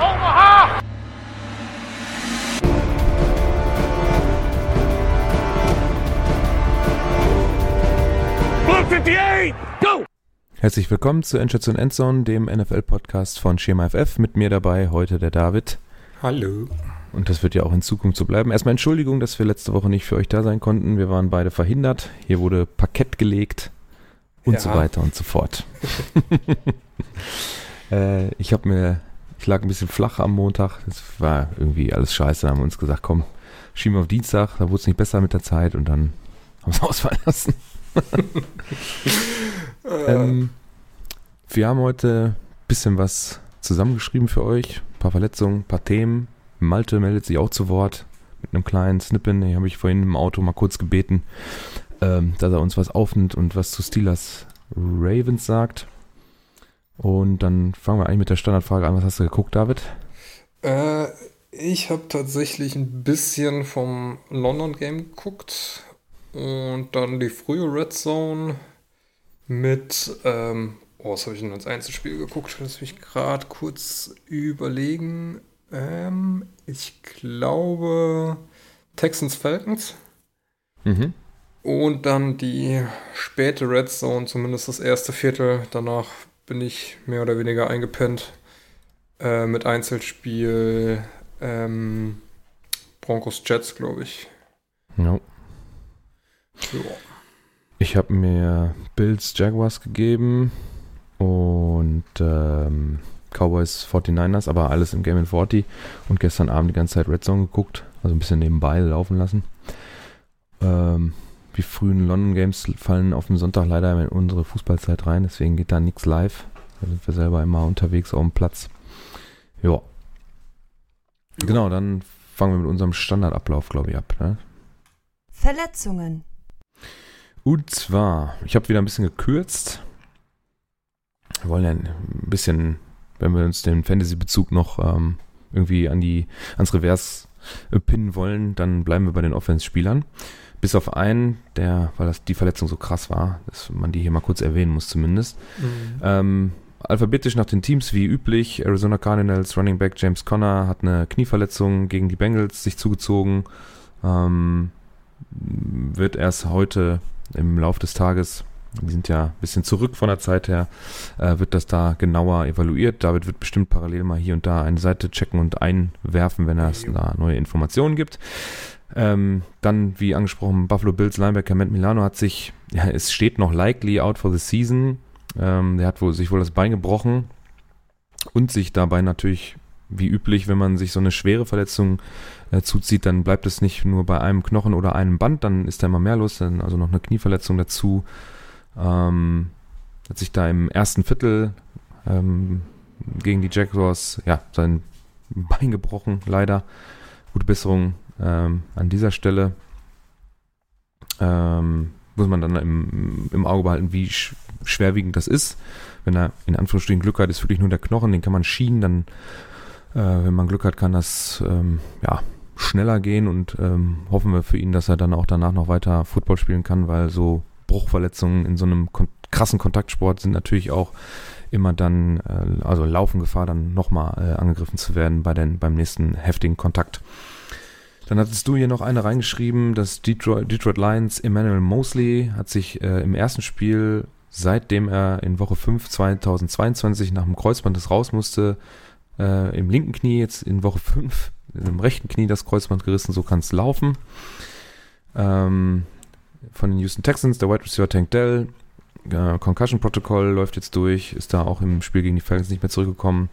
Omaha! Blue 58, go! Herzlich willkommen zu Endstation Endzone, dem NFL-Podcast von Schema FF. Mit mir dabei heute der David. Hallo. Und das wird ja auch in Zukunft so bleiben. Erstmal Entschuldigung, dass wir letzte Woche nicht für euch da sein konnten. Wir waren beide verhindert. Hier wurde Parkett gelegt und Ja. so weiter und so fort. äh, ich habe mir, ich lag ein bisschen flach am Montag. Das war irgendwie alles scheiße. Da haben wir uns gesagt, komm, schieben wir auf Dienstag. Da wurde es nicht besser mit der Zeit und dann haben wir es ausfallen lassen. ähm, wir haben heute ein bisschen was zusammengeschrieben für euch. Ein paar Verletzungen, ein paar Themen. Malte meldet sich auch zu Wort mit einem kleinen Snippen. Den habe ich vorhin im Auto mal kurz gebeten, ähm, dass er uns was aufnimmt und was zu Steelers Ravens sagt. Und dann fangen wir eigentlich mit der Standardfrage an. Was hast du geguckt, David? Äh, ich habe tatsächlich ein bisschen vom London Game geguckt und dann die frühe Red Zone mit, ähm, oh, was habe ich denn als Einzelspiel geguckt? Lass mich gerade kurz überlegen. Ähm, ich glaube Texans Falcons Mhm. und dann die späte Red Zone, zumindest das erste Viertel. Danach bin ich mehr oder weniger eingepennt äh, mit Einzelspiel ähm, Broncos Jets, glaube ich. Ja. Ja. Ich habe mir Bills Jaguars gegeben und ähm, Cowboys 49ers, aber alles im Game in 40 und gestern Abend die ganze Zeit Red Zone geguckt, also ein bisschen nebenbei laufen lassen. Ähm, die frühen London Games fallen auf den Sonntag leider in unsere Fußballzeit rein, deswegen geht da nichts live. Da sind wir selber immer unterwegs auf dem Platz. Ja. Genau, dann fangen wir mit unserem Standardablauf, glaube ich, ab. Ne? Verletzungen. Und zwar, ich habe wieder ein bisschen gekürzt. Wir wollen ja ein bisschen, wenn wir uns den Fantasy-Bezug noch ähm, irgendwie an die, ans Revers pinnen wollen, dann bleiben wir bei den Offense-Spielern. Bis auf einen, der, weil das die Verletzung so krass war, dass man die hier mal kurz erwähnen muss zumindest. Mhm. Ähm, alphabetisch nach den Teams wie üblich. Arizona Cardinals Running Back James Conner hat eine Knieverletzung gegen die Bengals sich zugezogen. Ähm, wird erst heute im Lauf des Tages, die sind ja ein bisschen zurück von der Zeit her, äh, wird das da genauer evaluiert. David wird bestimmt parallel mal hier und da eine Seite checken und einwerfen, wenn es da neue Informationen gibt. Ähm, dann, wie angesprochen, Buffalo Bills Linebacker Matt Milano hat sich, ja, es steht noch likely out for the season. Ähm, der hat wohl, sich wohl das Bein gebrochen und sich dabei natürlich, wie üblich, wenn man sich so eine schwere Verletzung äh, zuzieht, dann bleibt es nicht nur bei einem Knochen oder einem Band, dann ist da immer mehr los, dann also noch eine Knieverletzung dazu. Ähm, hat sich da im ersten Viertel ähm, gegen die Jaguars ja, sein Bein gebrochen, leider. Gute Besserung ähm, an dieser Stelle. Ähm, muss man dann im, im Auge behalten, wie sch schwerwiegend das ist. Wenn er in Anführungsstrichen Glück hat, ist wirklich nur der Knochen, den kann man schienen, dann, äh, wenn man Glück hat, kann das ähm, ja, schneller gehen und ähm, hoffen wir für ihn, dass er dann auch danach noch weiter Football spielen kann, weil so Bruchverletzungen in so einem kon krassen Kontaktsport sind natürlich auch immer dann, äh, also laufen Gefahr, dann nochmal äh, angegriffen zu werden bei den, beim nächsten heftigen Kontakt. Dann hattest du hier noch eine reingeschrieben, dass Detroit, Detroit Lions Emmanuel Mosley hat sich äh, im ersten Spiel, seitdem er in Woche 5 2022 nach dem Kreuzband das raus musste, äh, im linken Knie, jetzt in Woche 5 im rechten Knie das Kreuzband gerissen, so kann es laufen. Ähm, von den Houston Texans, der Wide Receiver Tank Dell, äh, Concussion Protocol läuft jetzt durch, ist da auch im Spiel gegen die Falcons nicht mehr zurückgekommen.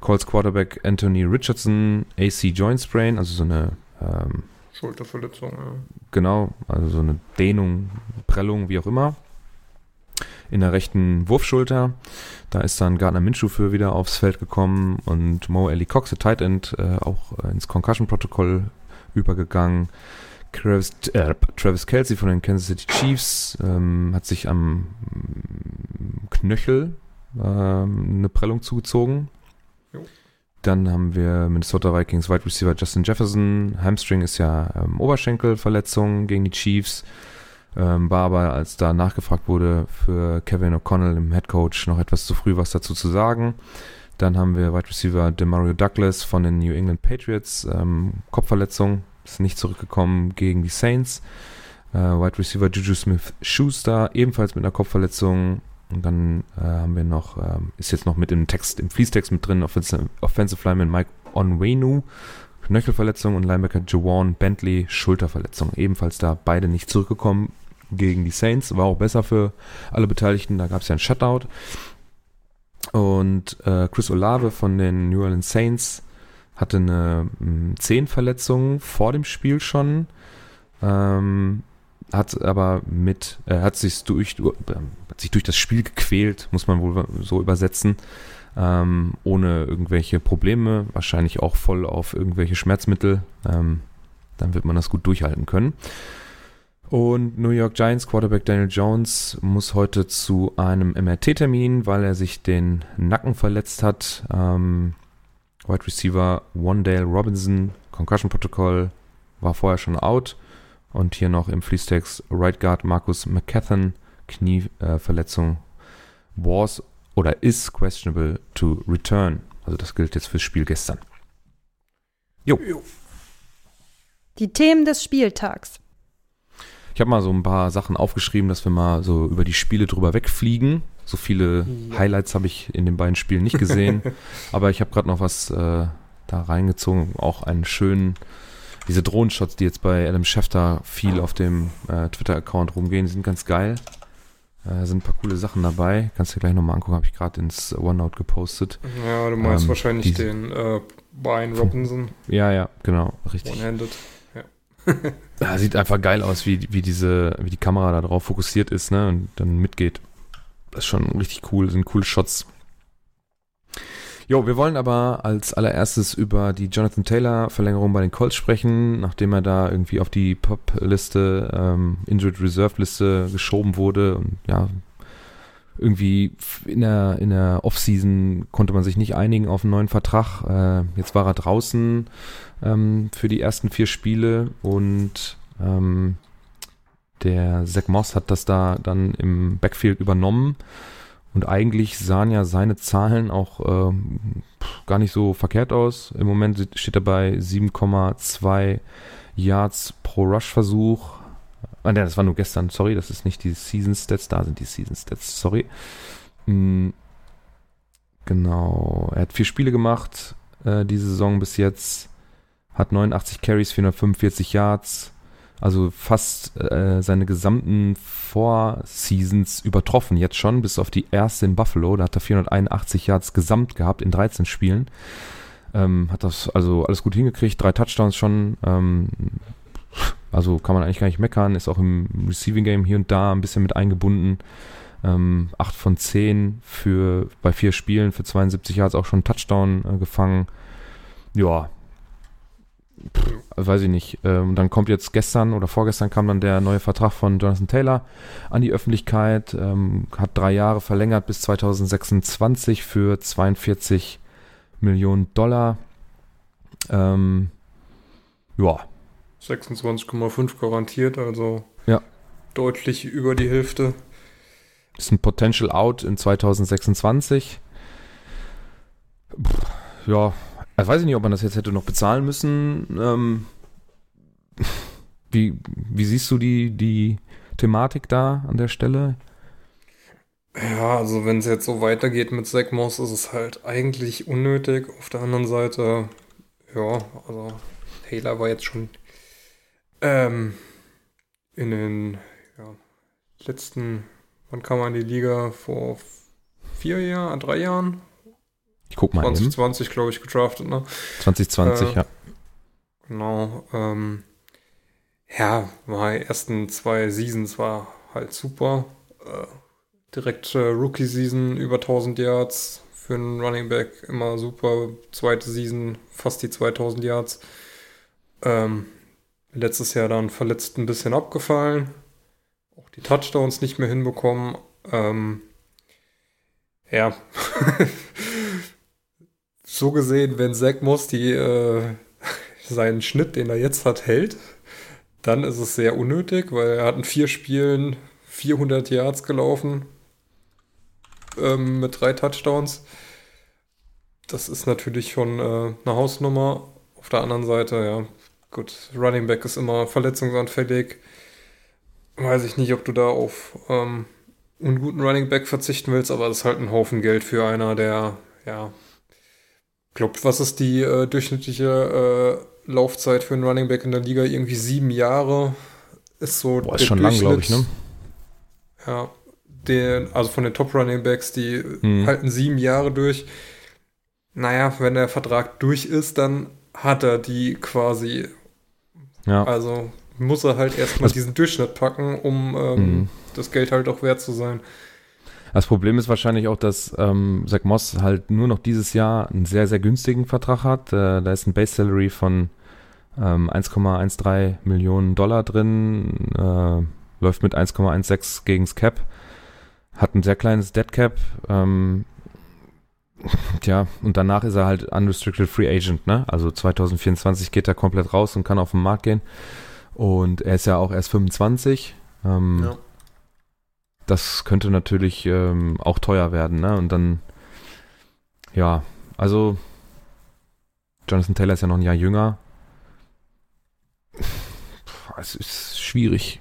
Colts Quarterback Anthony Richardson, AC Joint Sprain, also so eine ähm, Schulterverletzung, ja. Genau, also so eine Dehnung, Prellung, wie auch immer. In der rechten Wurfschulter. Da ist dann Gardner Minshew für wieder aufs Feld gekommen und Mo Ellie Cox, der Tight End, äh, auch ins Concussion-Protokoll übergegangen. Travis, äh, Travis Kelsey von den Kansas City Chiefs ähm, hat sich am Knöchel ähm, eine Prellung zugezogen. Jo. Dann haben wir Minnesota Vikings Wide Receiver Justin Jefferson. Hamstring ist ja ähm, Oberschenkelverletzung gegen die Chiefs. Ähm, war aber, als da nachgefragt wurde, für Kevin O'Connell, dem Head Coach, noch etwas zu früh was dazu zu sagen. Dann haben wir Wide Receiver Demario Douglas von den New England Patriots, ähm, Kopfverletzung, ist nicht zurückgekommen gegen die Saints. Äh, Wide Receiver Juju Smith Schuster, ebenfalls mit einer Kopfverletzung. Und dann äh, haben wir noch, ähm, ist jetzt noch mit im Text, im Fließtext mit drin, Offensive, Offensive Lineman Mike Onwenu, Knöchelverletzung und Linebacker Jawan Bentley, Schulterverletzung. Ebenfalls da beide nicht zurückgekommen gegen die Saints. War auch besser für alle Beteiligten, da gab es ja ein Shutout. Und äh, Chris Olave von den New Orleans Saints hatte eine mh, Zehenverletzung vor dem Spiel schon. Ähm, hat aber mit, äh, hat sich durch, äh, sich durch das Spiel gequält, muss man wohl so übersetzen, ähm, ohne irgendwelche Probleme, wahrscheinlich auch voll auf irgendwelche Schmerzmittel. Ähm, dann wird man das gut durchhalten können. Und New York Giants Quarterback Daniel Jones muss heute zu einem MRT-Termin, weil er sich den Nacken verletzt hat. Ähm, Wide Receiver Wandale Robinson, Concussion Protocol, war vorher schon out. Und hier noch im Fließtext Right Guard Marcus McCathan, Knieverletzung, was oder is questionable to return. Also das gilt jetzt fürs Spiel gestern. Jo. Die Themen des Spieltags. Ich habe mal so ein paar Sachen aufgeschrieben, dass wir mal so über die Spiele drüber wegfliegen. So viele ja. Highlights habe ich in den beiden Spielen nicht gesehen. aber ich habe gerade noch was äh, da reingezogen. Auch einen schönen, diese Drohnenshots, die jetzt bei Adam Schefter viel auf dem äh, Twitter-Account rumgehen, die sind ganz geil. Äh, sind ein paar coole Sachen dabei. Kannst du dir gleich nochmal angucken, habe ich gerade ins OneNote gepostet. Ja, du meinst ähm, wahrscheinlich den äh, Brian Robinson. Ja, ja, genau, richtig. One-handed. ja, sieht einfach geil aus, wie, wie diese, wie die Kamera da drauf fokussiert ist, ne, und dann mitgeht. Das ist schon richtig cool, sind coole Shots. Jo, wir wollen aber als allererstes über die Jonathan Taylor Verlängerung bei den Colts sprechen, nachdem er da irgendwie auf die Pop-Liste, ähm, Injured Reserve Liste geschoben wurde und ja, irgendwie in der, in der Offseason konnte man sich nicht einigen auf einen neuen Vertrag. Äh, jetzt war er draußen ähm, für die ersten vier Spiele und ähm, der Zach Moss hat das da dann im Backfield übernommen. Und eigentlich sahen ja seine Zahlen auch äh, gar nicht so verkehrt aus. Im Moment steht er bei 7,2 Yards pro Rush-Versuch. Ah, ne, das war nur gestern, sorry, das ist nicht die Season Stats, da sind die Season Stats, sorry. Mhm. Genau, er hat vier Spiele gemacht, äh, diese Saison bis jetzt. Hat 89 Carries, 445 Yards, also fast äh, seine gesamten Vorseasons übertroffen jetzt schon, bis auf die erste in Buffalo. Da hat er 481 Yards gesamt gehabt in 13 Spielen. Ähm, hat das also alles gut hingekriegt, drei Touchdowns schon. Ähm, also kann man eigentlich gar nicht meckern, ist auch im Receiving Game hier und da ein bisschen mit eingebunden. Ähm, 8 von 10 für, bei vier Spielen für 72 Yards auch schon Touchdown äh, gefangen. Ja, Pff, weiß ich nicht. Ähm, dann kommt jetzt gestern oder vorgestern kam dann der neue Vertrag von Jonathan Taylor an die Öffentlichkeit, ähm, hat drei Jahre verlängert bis 2026 für 42 Millionen Dollar. Ähm, ja. 26,5 garantiert, also ja. deutlich über die Hälfte. Ist ein Potential Out in 2026. Pff, ja, ich weiß nicht, ob man das jetzt hätte noch bezahlen müssen. Ähm, wie, wie siehst du die, die Thematik da an der Stelle? Ja, also wenn es jetzt so weitergeht mit Moss, ist es halt eigentlich unnötig. Auf der anderen Seite, ja, also Taylor war jetzt schon ähm, in den ja, letzten, wann kam er in die Liga? Vor vier Jahren, drei Jahren? Ich guck mal. 2020, glaube ich, gedraftet, ne? 2020, äh, ja. Genau. Ähm, ja, meine ersten zwei Seasons war halt super. Äh, direkt äh, Rookie-Season über 1000 Yards für einen Running Back immer super. Zweite Season fast die 2000 Yards. Ähm, letztes Jahr dann verletzt ein bisschen abgefallen. Auch die Touchdowns nicht mehr hinbekommen. Ähm, ja. so gesehen, wenn Zach Moss die, äh, seinen Schnitt, den er jetzt hat, hält, dann ist es sehr unnötig, weil er hat in vier Spielen 400 Yards gelaufen ähm, mit drei Touchdowns. das ist natürlich schon äh, eine Hausnummer. Auf der anderen Seite, ja, gut, Running Back ist immer verletzungsanfällig. Weiß ich nicht, ob du da auf ähm, einen guten Running Back verzichten willst, aber das ist halt ein Haufen Geld für einer, der, ja, glaubt, was ist die äh, durchschnittliche äh, Laufzeit für einen Running Back in der Liga? Irgendwie sieben Jahre ist so. Boah, ist schon lang, glaube ich, ne? Ja, den, also von den Top Running Backs, die hm. halten sieben Jahre durch. Naja, wenn der Vertrag durch ist, dann hat er die quasi. Ja. Also muss er halt erstmal diesen Durchschnitt packen, um ähm, hm. das Geld halt auch wert zu sein. Das Problem ist wahrscheinlich auch, dass ähm, Zach Moss halt nur noch dieses Jahr einen sehr, sehr günstigen Vertrag hat. Äh, da ist ein Base Salary von ähm, 1,13 Millionen Dollar drin, äh, läuft mit 1,16 gegens Cap, hat ein sehr kleines Dead Cap. Ähm, tja, und danach ist er halt Unrestricted Free Agent, ne? Also 2024 geht er komplett raus und kann auf den Markt gehen. Und er ist ja auch erst 25. Ähm, ja das könnte natürlich ähm, auch teuer werden, ne? Und dann, ja, also Jonathan Taylor ist ja noch ein Jahr jünger. Es ist schwierig.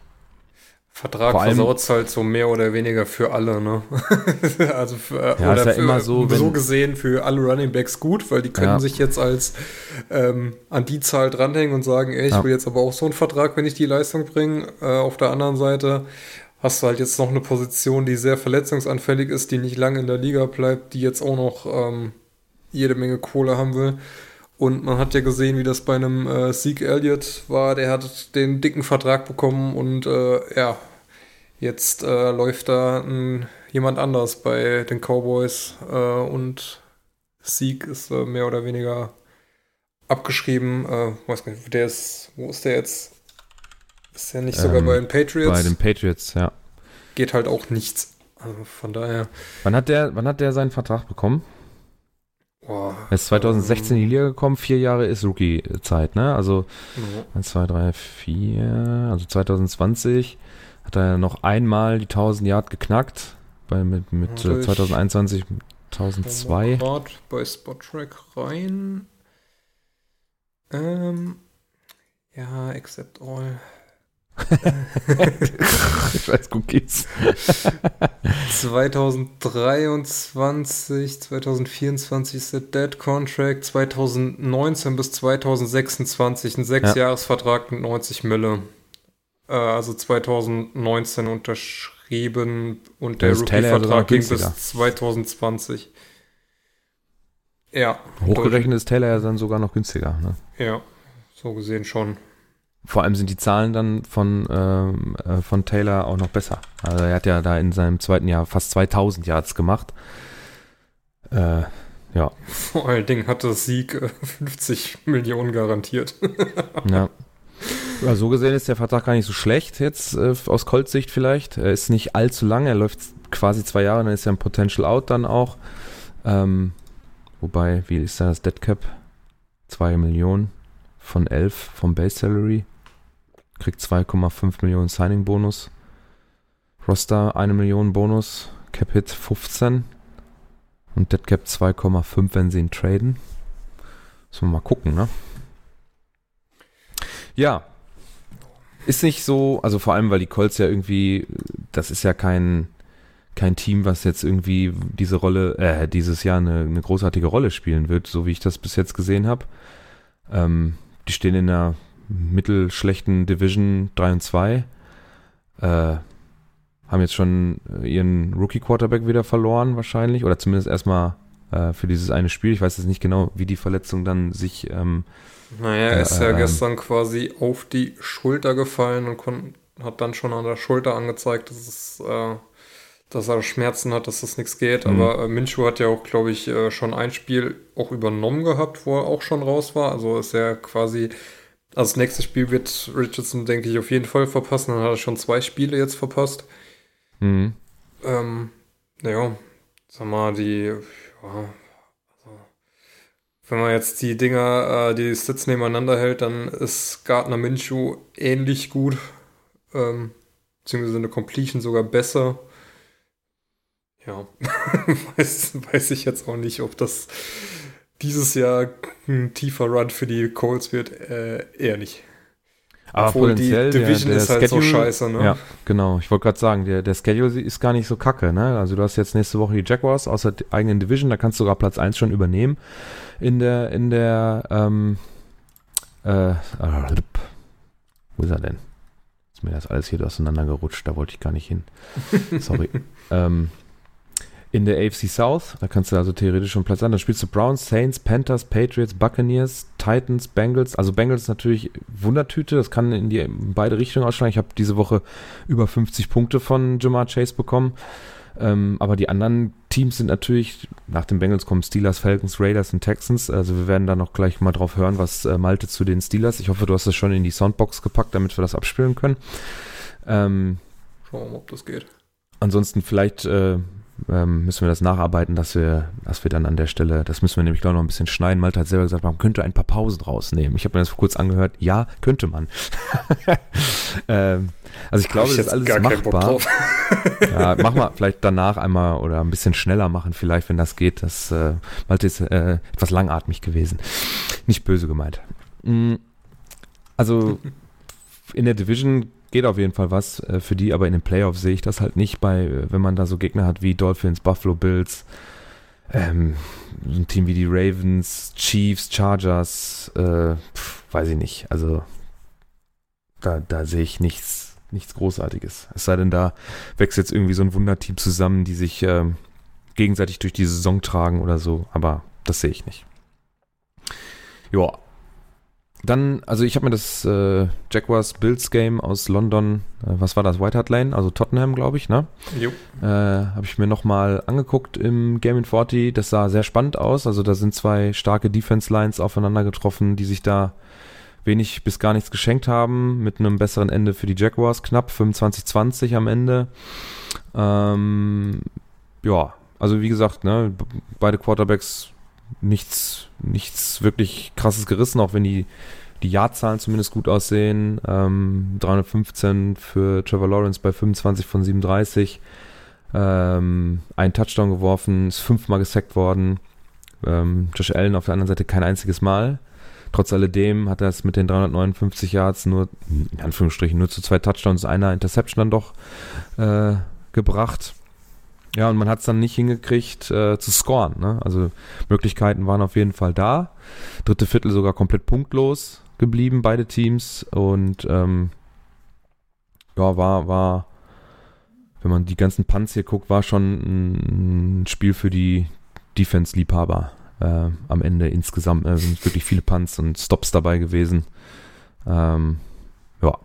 Vertrag versaut halt so mehr oder weniger für alle, ne? also für, ja, oder ja für, immer so, so gesehen für alle Running Backs gut, weil die können ja. sich jetzt als ähm, an die Zahl dranhängen und sagen, ey, ich will jetzt aber auch so einen Vertrag, wenn ich die Leistung bringe. Äh, auf der anderen Seite hast du halt jetzt noch eine Position, die sehr verletzungsanfällig ist, die nicht lange in der Liga bleibt, die jetzt auch noch ähm, jede Menge Kohle haben will. Und man hat ja gesehen, wie das bei einem äh, Zeke Elliott war. Der hat den dicken Vertrag bekommen und äh, ja, jetzt äh, läuft da ein, jemand anders bei den Cowboys äh, und Zeke ist äh, mehr oder weniger abgeschrieben. Äh, weiß gar nicht, der ist, wo ist der jetzt? Ist ja nicht sogar ähm, bei den Patriots. Bei den Patriots, ja. Geht halt auch nichts. Also von daher. Wann hat der, wann hat der seinen Vertrag bekommen? Boah, er ist 2016 ähm, in die Liga gekommen, vier Jahre ist Rookie-Zeit, ne? Also ja. 1, 2, 3, 4, also 2020 hat er noch einmal die 1000 Yard geknackt, bei, mit, mit ja, 2021 1002. Gerade bei Spottrack rein. Ähm, ja, accept all ich weiß Cookies. 2023, 2024 ist der Dead Contract, 2019 bis 2026 ein Sechsjahresvertrag mit 90 Mille. Äh, also 2019 unterschrieben und der Rookie-Vertrag ging bis 2020. Ja. Hochgerechnet ist Taylor ja dann sogar noch günstiger. Ne? Ja, so gesehen schon. Vor allem sind die Zahlen dann von, ähm, äh, von Taylor auch noch besser. Also er hat ja da in seinem zweiten Jahr fast 2000 Yards gemacht. Äh, ja. Vor allen Dingen hat das Sieg äh, 50 Millionen garantiert. ja. ja. So gesehen ist der Vertrag gar nicht so schlecht jetzt äh, aus Colts Sicht vielleicht. Er ist nicht allzu lang, er läuft quasi zwei Jahre, dann ist er ein Potential Out dann auch. Ähm, wobei, wie ist da das Dead Cap? Zwei Millionen von 11 vom Base Salary. Kriegt 2,5 Millionen Signing-Bonus. Roster 1 Million Bonus. Cap Hit 15. Und Dead Cap 2,5, wenn sie ihn traden. Müssen wir mal gucken, ne? Ja. Ist nicht so, also vor allem, weil die Colts ja irgendwie, das ist ja kein, kein Team, was jetzt irgendwie diese Rolle, äh, dieses Jahr eine, eine großartige Rolle spielen wird, so wie ich das bis jetzt gesehen habe. Ähm, die stehen in einer mittelschlechten Division 3 und 2. Äh, haben jetzt schon ihren Rookie-Quarterback wieder verloren, wahrscheinlich. Oder zumindest erstmal äh, für dieses eine Spiel. Ich weiß jetzt nicht genau, wie die Verletzung dann sich. Ähm, naja, er ist äh, ja gestern quasi auf die Schulter gefallen und hat dann schon an der Schulter angezeigt, dass es äh, dass er Schmerzen hat, dass das nichts geht. Mhm. Aber äh, Minshu hat ja auch, glaube ich, äh, schon ein Spiel auch übernommen gehabt, wo er auch schon raus war. Also ist er quasi. Also das nächste Spiel wird Richardson, denke ich, auf jeden Fall verpassen. Dann hat er schon zwei Spiele jetzt verpasst. Mhm. Ähm, naja, sag mal, die, ja, also, wenn man jetzt die Dinger, äh, die Sits nebeneinander hält, dann ist Gardner Minshu ähnlich gut. Ähm, beziehungsweise eine Completion sogar besser. Ja, weiß, weiß ich jetzt auch nicht, ob das dieses Jahr ein tiefer Run für die Colts wird, äh, eher nicht. Aber Obwohl die potenziell der- Division der ist halt so scheiße, ne? Ja, genau. Ich wollte gerade sagen, der, der Schedule ist gar nicht so kacke. Ne? Also du hast jetzt nächste Woche die Jaguars aus der eigenen Division, da kannst du sogar Platz 1 schon übernehmen in der, in der, ähm, äh, wo ist er denn? Ist mir das alles hier auseinandergerutscht, da wollte ich gar nicht hin. Sorry. ähm, in der AFC South, da kannst du also theoretisch schon Platz an. Da spielst du Browns, Saints, Panthers, Patriots, Buccaneers, Titans, Bengals. Also Bengals natürlich Wundertüte, das kann in die in beide Richtungen ausschlagen. Ich habe diese Woche über 50 Punkte von Jamar Chase bekommen. Ähm, aber die anderen Teams sind natürlich, nach den Bengals kommen Steelers, Falcons, Raiders und Texans. Also wir werden da noch gleich mal drauf hören, was äh, Malte zu den Steelers. Ich hoffe, du hast das schon in die Soundbox gepackt, damit wir das abspielen können. Ähm, Schauen wir mal, ob das geht. ansonsten vielleicht äh, ähm, müssen wir das nacharbeiten, dass wir, dass wir dann an der Stelle, das müssen wir nämlich glaube ich noch ein bisschen schneiden. Malte hat selber gesagt, man könnte ein paar Pausen rausnehmen. Ich habe mir das kurz angehört. Ja, könnte man. ähm, also ich glaube, Hab das ist alles machbar. Ja, mach mal vielleicht danach einmal oder ein bisschen schneller machen, vielleicht, wenn das geht. Das äh, Malte ist äh, etwas langatmig gewesen. Nicht böse gemeint. Mm, Also in der Division geht auf jeden Fall was äh, für die, aber in den Playoffs sehe ich das halt nicht bei, äh, wenn man da so Gegner hat wie Dolphins, Buffalo Bills, ähm, so ein Team wie die Ravens, Chiefs, Chargers, äh, pf, weiß ich nicht. Also da, da sehe ich nichts, nichts Großartiges. Es sei denn, da wächst jetzt irgendwie so ein Wunderteam zusammen, die sich ähm, gegenseitig durch die Saison tragen oder so, aber das sehe ich nicht. Ja. Dann, also ich habe mir das äh, Jaguars Bills Game aus London, äh, was war das, White Hart Lane, also Tottenham, glaube ich, ne? Jo. Äh, habe ich mir nochmal angeguckt im Game in 40. Das sah sehr spannend aus. Also da sind zwei starke Defense Lines aufeinander getroffen, die sich da wenig bis gar nichts geschenkt haben, mit einem besseren Ende für die Jaguars, knapp 25-20 am Ende. Ähm, ja, also wie gesagt, ne, beide Quarterbacks nichts, nichts wirklich krasses gerissen, auch wenn die, die Jahrzahlen zumindest gut aussehen. Ähm, 315 für Trevor Lawrence bei 25 von 37. Ähm, ein Touchdown geworfen, ist fünfmal gesackt worden. Ähm, Josh Allen auf der anderen Seite kein einziges Mal. Trotz alledem hat er es mit den 359 Yards nur, in Anführungsstrichen, nur zu zwei Touchdowns, einer Interception dann doch äh, gebracht. Ja, und man hat es dann nicht hingekriegt äh, zu scoren. Ne? Also Möglichkeiten waren auf jeden Fall da. Dritte Viertel sogar komplett punktlos geblieben, beide Teams. Und ähm, ja, war, war, wenn man die ganzen Punts hier guckt, war schon ein, Spiel für die Defense-Liebhaber äh, am Ende insgesamt. Äh, sind wirklich viele Punts und Stops dabei gewesen. Ähm, ja.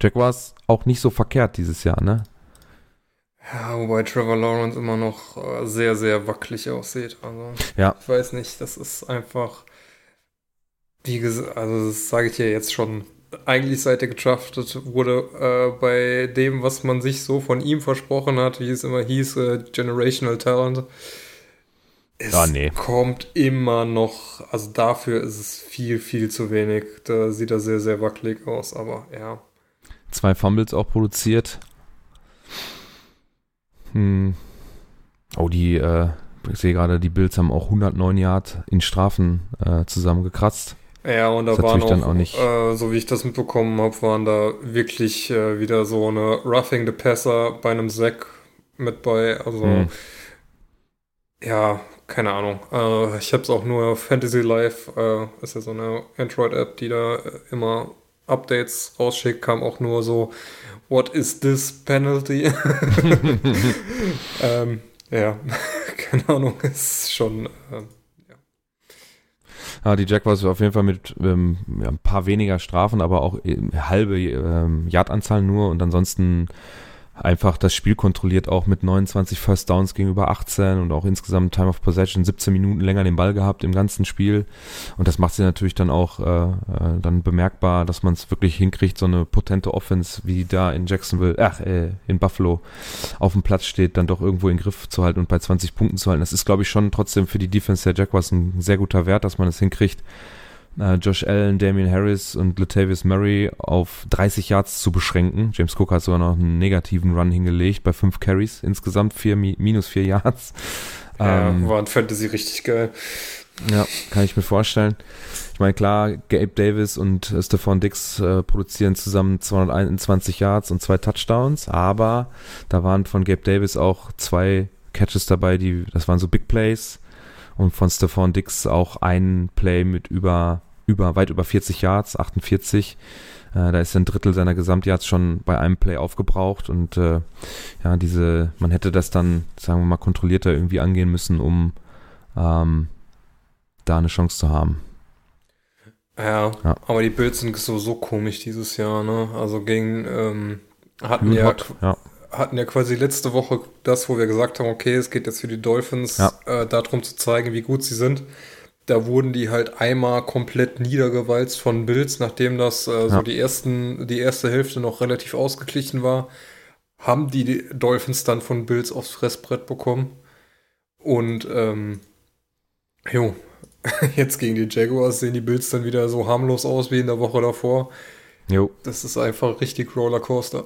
Jack war es auch nicht so verkehrt dieses Jahr, ne? Ja, wobei Trevor Lawrence immer noch äh, sehr, sehr wackelig aussieht. Also, Ja. ich weiß nicht, das ist einfach, wie gesagt, also das sage ich ja jetzt schon, eigentlich seit er gedraftet wurde, äh, bei dem, was man sich so von ihm versprochen hat, wie es immer hieß, äh, Generational Talent. Es Ah, nee. kommt immer noch, also dafür ist es viel, viel zu wenig. Da sieht er sehr, sehr wackelig aus, aber ja. Zwei Fumbles auch produziert. Hm. Oh, die, äh, ich sehe gerade, die Bills haben auch 109 Yard in Strafen äh, zusammengekratzt. Ja, und da Ist waren auch, auch nicht- Äh, so wie ich das mitbekommen habe, waren da wirklich äh, wieder so eine Roughing the Passer bei einem Sack mit bei. Also, Hm. ja, keine Ahnung. Äh, ich habe es auch nur auf Fantasy Live, äh, ist ja so eine Android-App, die da äh, immer Updates rausschickt, kam auch nur so, what is this penalty? ähm, ja, keine Ahnung, ist schon. Äh, Ja, die Jaguars auf jeden Fall mit ähm, ja, ein paar weniger Strafen, aber auch äh, halbe ähm, Yardanzahl nur und ansonsten einfach das Spiel kontrolliert, auch mit 29 First Downs gegenüber 18 und auch insgesamt Time of Possession 17 Minuten länger den Ball gehabt im ganzen Spiel. Und das macht sie natürlich dann auch äh, äh, dann bemerkbar, dass man es wirklich hinkriegt, so eine potente Offense, wie da in Jacksonville, ach, äh, in Buffalo auf dem Platz steht, dann doch irgendwo in den Griff zu halten und bei 20 Punkten zu halten. Das ist, glaube ich, schon trotzdem für die Defense der Jaguars ein sehr guter Wert, dass man es hinkriegt, äh, Josh Allen, Damian Harris und Latavius Murray auf 30 Yards zu beschränken. James Cook hat sogar noch einen negativen Run hingelegt bei 5 Carries insgesamt, vier, mi- minus 4 Yards. Ja, Ähm, war ein Fantasy richtig geil. Ja, kann ich mir vorstellen. Ich meine, klar, Gabe Davis und äh, Stephon Dix äh, produzieren zusammen 221 Yards und zwei Touchdowns, aber da waren von Gabe Davis auch zwei Catches dabei, die, das waren so Big Plays und von Stephon Dix auch ein Play mit über, über, weit über 40 Yards, 48. Äh, da ist ein Drittel seiner Gesamtyards schon bei einem Play aufgebraucht und äh, ja, diese, man hätte das dann, sagen wir mal, kontrollierter irgendwie angehen müssen, um ähm, da eine Chance zu haben. Ja, Ja. aber die Bills sind so, so komisch dieses Jahr, ne? Also gegen, ähm, hatten Nun ja, hot, ja. Hatten ja quasi letzte Woche das, wo wir gesagt haben, okay, es geht jetzt für die Dolphins Ja. äh, darum zu zeigen, wie gut sie sind. Da wurden die halt einmal komplett niedergewalzt von Bills, nachdem das äh, so Ja. die ersten, die erste Hälfte noch relativ ausgeglichen war, haben die Dolphins dann von Bills aufs Fressbrett bekommen. Und ähm, jo, jetzt gegen die Jaguars sehen die Bills dann wieder so harmlos aus wie in der Woche davor. Jo, Das ist einfach richtig Rollercoaster.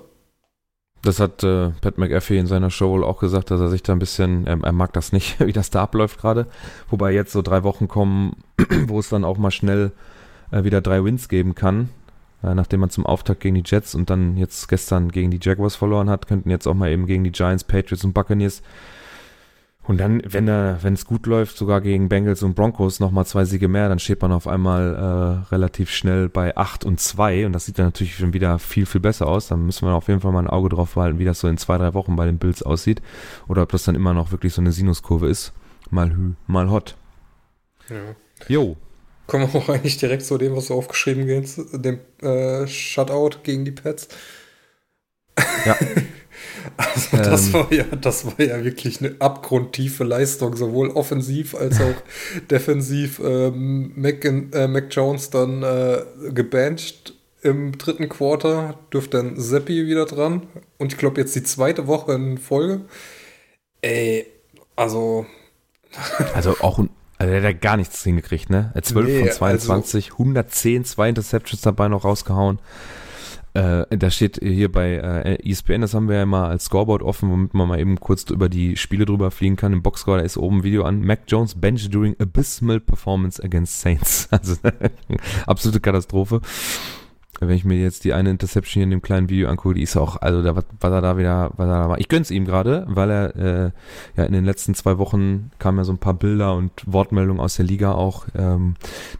Das hat äh, Pat McAfee in seiner Show wohl auch gesagt, dass er sich da ein bisschen, er, er mag das nicht, wie das da abläuft gerade. Wobei jetzt so drei Wochen kommen, wo es dann auch mal schnell äh, wieder drei Wins geben kann. Äh, nachdem man zum Auftakt gegen die Jets und dann jetzt gestern gegen die Jaguars verloren hat, könnten jetzt auch mal eben gegen die Giants, Patriots und Buccaneers und dann, wenn er, wenn es gut läuft, sogar gegen Bengals und Broncos nochmal zwei Siege mehr, dann steht man auf einmal äh, relativ schnell bei 8 und 2 und das sieht dann natürlich schon wieder viel, viel besser aus. Dann müssen wir auf jeden Fall mal ein Auge drauf behalten, wie das so in zwei, drei Wochen bei den Bills aussieht oder ob das dann immer noch wirklich so eine Sinuskurve ist. Mal hü, mal hot. Ja. Jo, Kommen wir auch eigentlich direkt zu dem, was du aufgeschrieben hast, dem äh, Shutout gegen die Pets. Ja. also das Ähm. war ja, das war ja wirklich eine abgrundtiefe Leistung, sowohl offensiv als auch defensiv. Ähm, Mac, äh, Mac Jones dann äh, gebancht im dritten Quarter, dürfte dann Seppi wieder dran. Und ich glaube jetzt die zweite Woche in Folge. Ey, also also auch ein, also der hat ja gar nichts hingekriegt, ne? 12 Nee, von also- 22, 110, zwei Interceptions dabei noch rausgehauen. Äh, da steht hier bei äh, ESPN, das haben wir ja mal als Scoreboard offen, womit man mal eben kurz über die Spiele drüber fliegen kann. Im Boxscore, da ist oben Video an. Mac Jones bench during abysmal performance against Saints. Also absolute Katastrophe. Wenn ich mir jetzt die eine Interception hier in dem kleinen Video angucke, die ist auch, also da, was, was er da wieder, was er da war. Ich gönn's ihm gerade, weil er äh, ja in den letzten zwei Wochen kamen ja so ein paar Bilder und Wortmeldungen aus der Liga auch, ähm,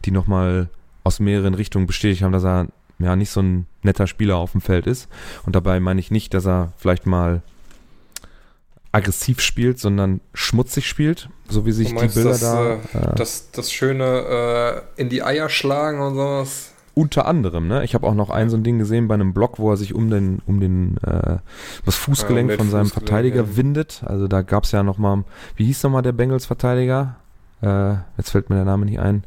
die nochmal aus mehreren Richtungen bestätigt haben, dass er ja nicht so ein netter Spieler auf dem Feld ist. Und dabei meine ich nicht, dass er vielleicht mal aggressiv spielt, sondern schmutzig spielt, so wie sich Du die meinst, Bilder dass, da. äh, äh, das, das schöne äh, in die Eier schlagen und sowas. Unter anderem, ne? Ich habe auch noch ein so ein Ding gesehen bei einem Block, wo er sich um den, um den, äh, das Fußgelenk Ja, um von seinem Fußgelenk, Verteidiger ja. windet. Also da gab's ja noch mal, wie hieß noch mal der Bengals-Verteidiger? Äh, jetzt fällt mir der Name nicht ein.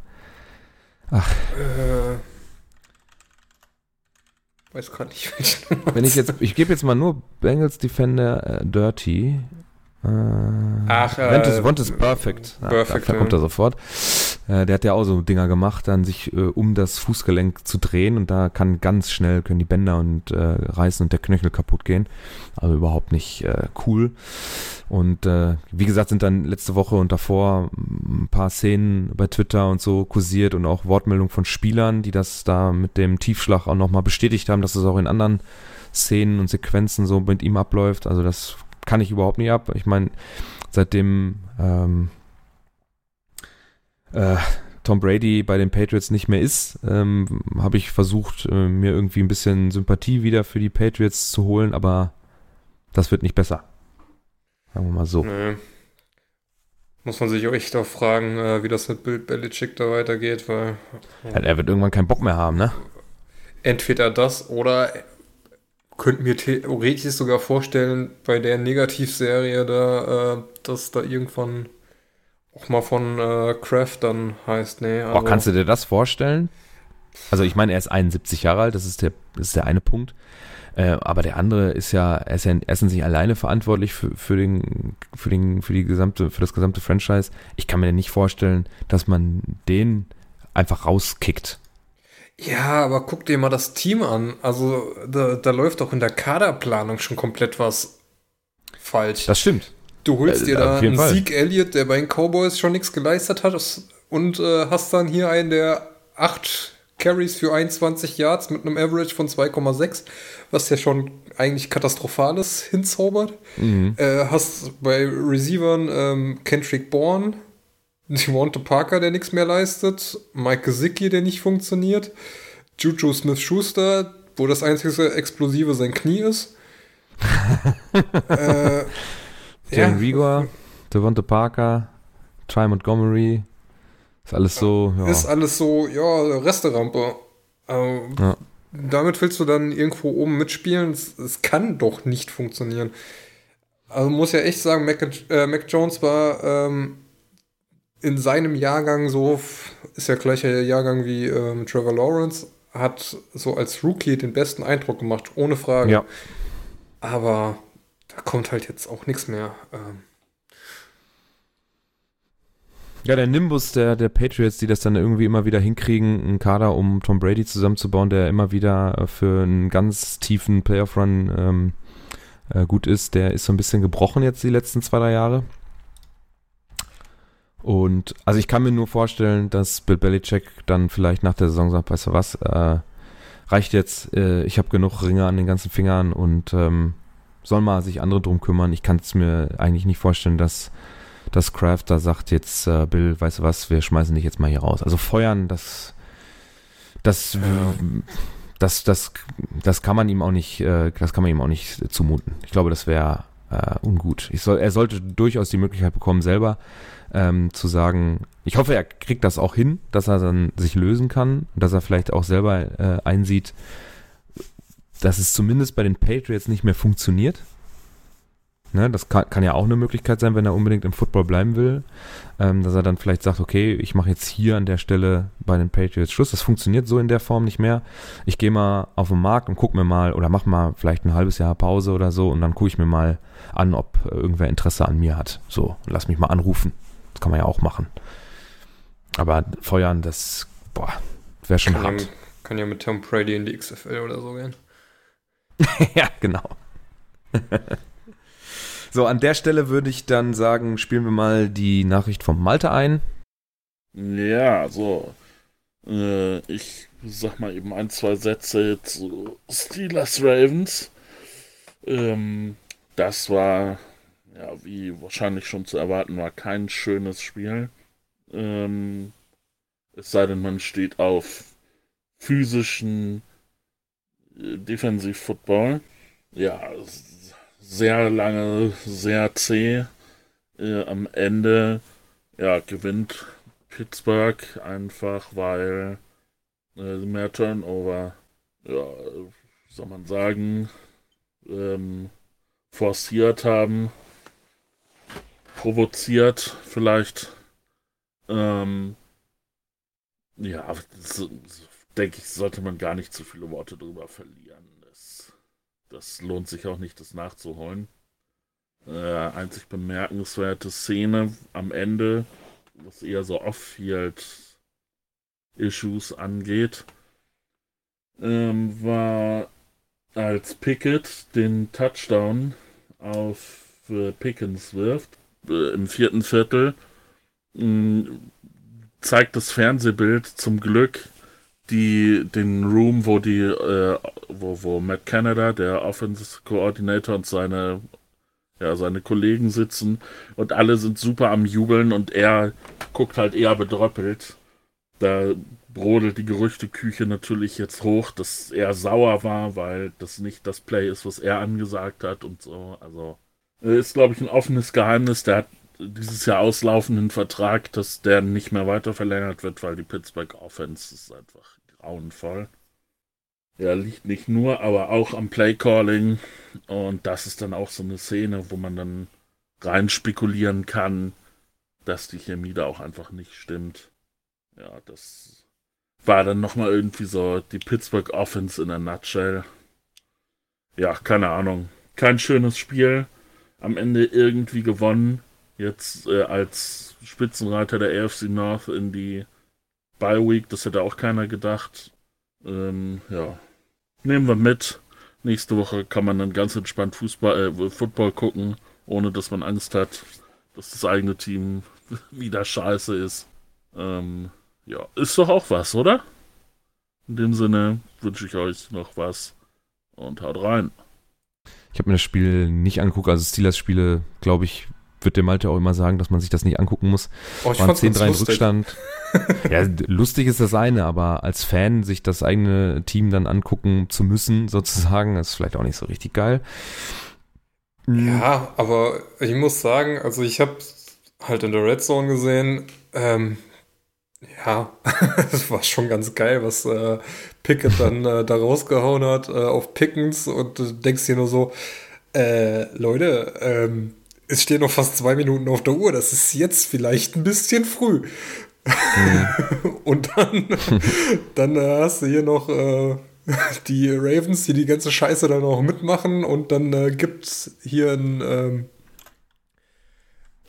Äh, weiß gerade nicht, welchen. Wenn ich jetzt, ich gebe jetzt mal nur Bengals Defender äh, Dirty. Äh, Ach, äh, Ventus, Ventus Perfect. Ja, Perfect, da kommt ja. er sofort. Äh, der hat ja auch so Dinger gemacht, dann sich äh, um das Fußgelenk zu drehen und da kann ganz schnell können die Bänder und äh, reißen und der Knöchel kaputt gehen. Also überhaupt nicht äh, cool. Und äh, wie gesagt, sind dann letzte Woche und davor ein paar Szenen bei Twitter und so kursiert und auch Wortmeldungen von Spielern, die das da mit dem Tiefschlag auch nochmal bestätigt haben, dass es auch in anderen Szenen und Sequenzen so mit ihm abläuft. Also das kann ich überhaupt nicht ab. Ich meine, seitdem ähm, äh, Tom Brady bei den Patriots nicht mehr ist, ähm, habe ich versucht, äh, mir irgendwie ein bisschen Sympathie wieder für die Patriots zu holen, aber das wird nicht besser. Sagen wir mal so. Nee. Muss man sich auch echt auch fragen, äh, wie das mit Bill Belichick da weitergeht, weil Ja, er wird irgendwann keinen Bock mehr haben, ne? entweder das oder könnte mir theoretisch sogar vorstellen, bei der Negativserie da, äh, dass da irgendwann auch mal von äh, Kraft dann heißt, nee. Also, Boah, kannst du dir das vorstellen? Also ich meine, er ist 71 Jahre alt, das ist der, das ist der eine Punkt. Äh, aber der andere ist ja, er ist ja erstens nicht alleine verantwortlich für, für den, für den, für die gesamte, für das gesamte Franchise. Ich kann mir nicht vorstellen, dass man den einfach rauskickt. Ja, aber guck dir mal das Team an. Also da, da läuft doch in der Kaderplanung schon komplett was falsch. Das stimmt. Du holst Äh, dir auf da einen Fall. Sieg Elliott, der bei den Cowboys schon nichts geleistet hat, und äh, hast dann hier einen, der 8 Carries für 21 Yards mit einem Average von 2,6, was ja schon eigentlich katastrophales hinzaubert. Äh, hast bei Receivern ähm, Kendrick Bourne, Devonta Parker, der nichts mehr leistet, Mike Gesicki, der nicht funktioniert, Juju Smith-Schuster, wo das einzige Explosive sein Knie ist. äh, Jalen Rigor, Devonta Parker, Ty Montgomery. Ist alles so, ja. Ist alles so, ja, Resterampe. Ähm, Ja. Damit willst du dann irgendwo oben mitspielen? Es, es kann doch nicht funktionieren. Also muss ja echt sagen, Mac, äh, Mac Jones war ähm, in seinem Jahrgang so, ist ja gleicher Jahrgang wie ähm, Trevor Lawrence, hat so als Rookie den besten Eindruck gemacht, ohne Frage. Ja. Aber da kommt halt jetzt auch nichts mehr. Ähm, Ja, der Nimbus der, der Patriots, die das dann irgendwie immer wieder hinkriegen, einen Kader um Tom Brady zusammenzubauen, der immer wieder äh, für einen ganz tiefen Playoff-Run ähm, äh, gut ist, der ist so ein bisschen gebrochen jetzt die letzten zwei, drei Jahre. Und also ich kann mir nur vorstellen, dass Bill Belichick dann vielleicht nach der Saison sagt, weißt du was, äh, reicht jetzt, äh, ich habe genug Ringe an den ganzen Fingern und ähm, soll mal sich andere drum kümmern. Ich kann es mir eigentlich nicht vorstellen, dass dass Kraft da sagt jetzt, äh, Bill, weißt du was, wir schmeißen dich jetzt mal hier raus. Also feuern, das, das, das, das, das kann man ihm auch nicht, äh, das kann man ihm auch nicht zumuten. Ich glaube, das wäre äh, ungut. Ich soll, er sollte durchaus die Möglichkeit bekommen, selber ähm, zu sagen, ich hoffe, er kriegt das auch hin, dass er dann sich lösen kann, dass er vielleicht auch selber äh, einsieht, dass es zumindest bei den Patriots nicht mehr funktioniert. Ne, das kann, kann ja auch eine Möglichkeit sein, wenn er unbedingt im Football bleiben will, ähm, dass er dann vielleicht sagt, okay, ich mache jetzt hier an der Stelle bei den Patriots Schluss. Das funktioniert so in der Form nicht mehr. Ich gehe mal auf den Markt und guck mir mal oder mach mal vielleicht ein halbes Jahr Pause oder so und dann gucke ich mir mal an, ob äh, irgendwer Interesse an mir hat. So, lass mich mal anrufen. Das kann man ja auch machen. Aber feuern, das, boah, wäre schon kann, ja, hart. kann ja mit Tom Brady in die XFL oder so gehen. ja, genau. so, an der Stelle würde ich dann sagen, spielen wir mal die Nachricht vom Malte ein. Ja, so. Äh, ich sag mal eben ein, zwei Sätze zu Steelers Ravens. Ähm, das war, ja, wie wahrscheinlich schon zu erwarten war, kein schönes Spiel. Ähm, es sei denn, man steht auf physischen Defensiv-Football. Ja, sehr lange, sehr zäh. Äh, am Ende, ja, gewinnt Pittsburgh einfach, weil äh, mehr Turnover, ja, soll man sagen, ähm, forciert haben, provoziert vielleicht. Ähm, ja, denke ich, sollte man gar nicht zu viele Worte drüber verlieren. Das, das lohnt sich auch nicht, das nachzuholen. Äh, einzig bemerkenswerte Szene am Ende, was eher so Off-Field-Issues angeht, ähm, war als Pickett den Touchdown auf äh, Pickens wirft, äh, im vierten Viertel, mh, zeigt das Fernsehbild zum Glück die, den Room, wo die, äh, wo, wo Matt Canada, der Offensive Coordinator und seine, ja, seine Kollegen sitzen und alle sind super am Jubeln und er guckt halt eher bedröppelt. Da brodelt die Gerüchteküche natürlich jetzt hoch, dass er sauer war, weil das nicht das Play ist, was er angesagt hat und so. Also äh, ist, glaube ich, ein offenes Geheimnis. Der hat dieses Jahr auslaufenden Vertrag, dass der nicht mehr weiter verlängert wird, weil die Pittsburgh Offense ist einfach grauenvoll. Ja, liegt nicht nur, aber auch am Playcalling. Und das ist dann auch so eine Szene, wo man dann rein spekulieren kann, dass die Chemie da auch einfach nicht stimmt. Ja, das war dann nochmal irgendwie so die Pittsburgh Offense in a nutshell. Ja, keine Ahnung. Kein schönes Spiel. Am Ende irgendwie gewonnen. Jetzt äh, als Spitzenreiter der AFC North in die Bye Week. Das hätte auch keiner gedacht. Ähm, ja. Nehmen wir mit. Nächste Woche kann man dann ganz entspannt Fußball, äh, Football gucken. ohne dass man Angst hat, dass das eigene Team wieder scheiße ist. Ähm, ja, ist doch auch was, oder? In dem Sinne wünsche ich euch noch was und haut rein. Ich habe mir das Spiel nicht angeguckt, also Steelers-Spiele, glaube ich, wird der Malte auch immer sagen, dass man sich das nicht angucken muss. Oh, ich Waren fand's ganz 10-3 lustig. Rückstand. ja, lustig ist das eine, aber als Fan sich das eigene Team dann angucken zu müssen, sozusagen, ist vielleicht auch nicht so richtig geil. Ja, aber ich muss sagen, also ich habe halt in der Red Zone gesehen, ähm, ja, das war schon ganz geil, was äh, Pickett dann äh, da rausgehauen hat äh, auf Pickens und du denkst dir nur so, äh, Leute, ähm, es stehen noch fast zwei Minuten auf der Uhr, das ist jetzt vielleicht ein bisschen früh. und dann, dann äh, hast du hier noch äh, die Ravens, die die ganze Scheiße dann auch mitmachen und dann äh, gibt's hier ein ähm,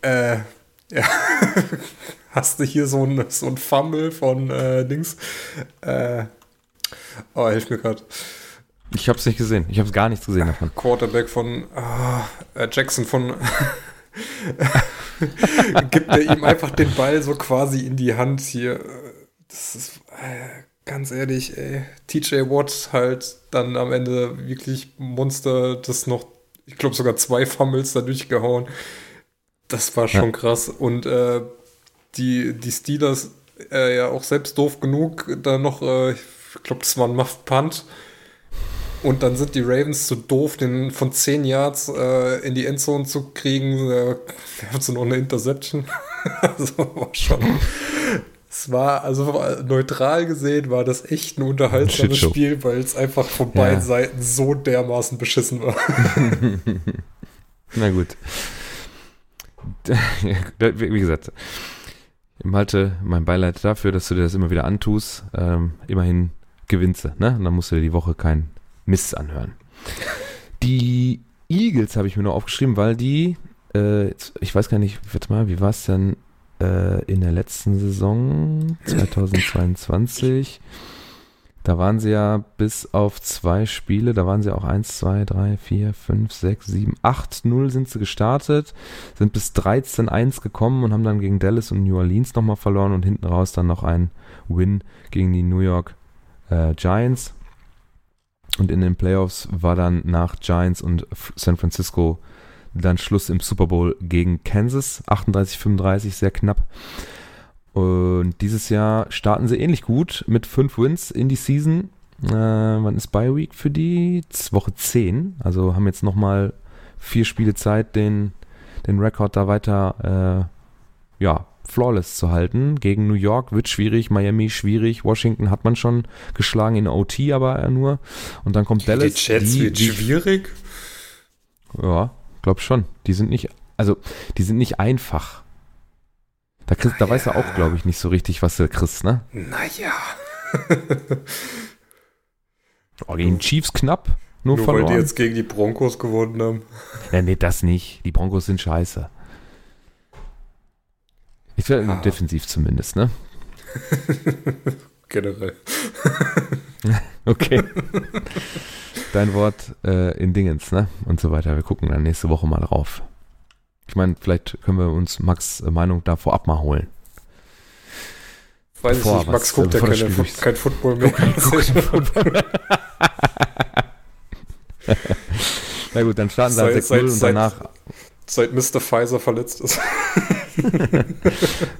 äh, ja, hast du hier so ein, so ein Fumble von äh, Dings. Äh, oh, hilf mir gerade. Ich habe es nicht gesehen. Ich habe gar nichts gesehen davon. Quarterback von ah, äh, Jackson von gibt er ihm einfach den Ball so quasi in die Hand hier. Das ist äh, ganz ehrlich, ey. TJ Watt halt dann am Ende wirklich Monster, das noch, ich glaube sogar zwei Fumbles da durchgehauen. Das war schon Ja. krass. Und äh, die, die Steelers äh, ja auch selbst doof genug, da noch, äh, ich glaube, das war ein Muff Punt. Und dann sind die Ravens zu doof, den von 10 Yards äh, in die Endzone zu kriegen. Äh, haben sie noch eine Interception. also war schon. Es war, also neutral gesehen, war das echt ein unterhaltsames Shitshow. Spiel, weil es einfach von Ja. beiden Seiten so dermaßen beschissen war. Na gut. Wie gesagt, Malte, mein Beileid dafür, dass du dir das immer wieder antust. Ähm, immerhin gewinnst du, ne? Und dann musst du dir die Woche kein Mist anhören. Die Eagles habe ich mir nur aufgeschrieben, weil die, äh, ich weiß gar nicht, warte mal, wie war es denn äh, in der letzten Saison 2022? Da waren sie ja bis auf zwei Spiele, da waren sie auch 1, 2, 3, 4, 5, 6, 7, 8, 0 sind sie gestartet, sind bis 13, 1 gekommen und haben dann gegen Dallas und New Orleans nochmal verloren und hinten raus dann noch ein Win gegen die New York äh, Giants. Und in den Playoffs war dann nach Giants und San Francisco dann Schluss im Super Bowl gegen Kansas, 38-35, sehr knapp. Und dieses Jahr starten sie ähnlich gut mit fünf Wins in die Season. Äh, wann ist Bye Week für die? Woche 10. Also haben jetzt nochmal vier Spiele Zeit, den, den Rekord da weiter äh, ja, flawless zu halten. Gegen New York wird schwierig, Miami schwierig, Washington hat man schon geschlagen in OT, aber er nur. Und dann kommt Dallas. die Jets die- wird die- schwierig. ja, glaub schon. Die sind nicht, also die sind nicht einfach. Da, kriegst, da weißt du auch, glaube ich, nicht so richtig, was du kriegst, ne? Naja. Oh, gegen Chiefs knapp, nur, Nur weil die jetzt gegen die Broncos gewonnen haben. ja, nee, das nicht. Die Broncos sind scheiße. Ich will Ah. defensiv zumindest, ne? Generell. Okay. Dein Wort äh, in Dingens, ne? Und so weiter. Wir gucken dann nächste Woche mal drauf. Ich meine, vielleicht können wir uns Max äh, Meinung da vorab mal holen. Weiß Bevor ich nicht, Max was, guckt ja keine, durch- kein Football mehr. Na gut, dann starten halt Seit- 6-0 und danach Seit Mr. Pfizer verletzt ist.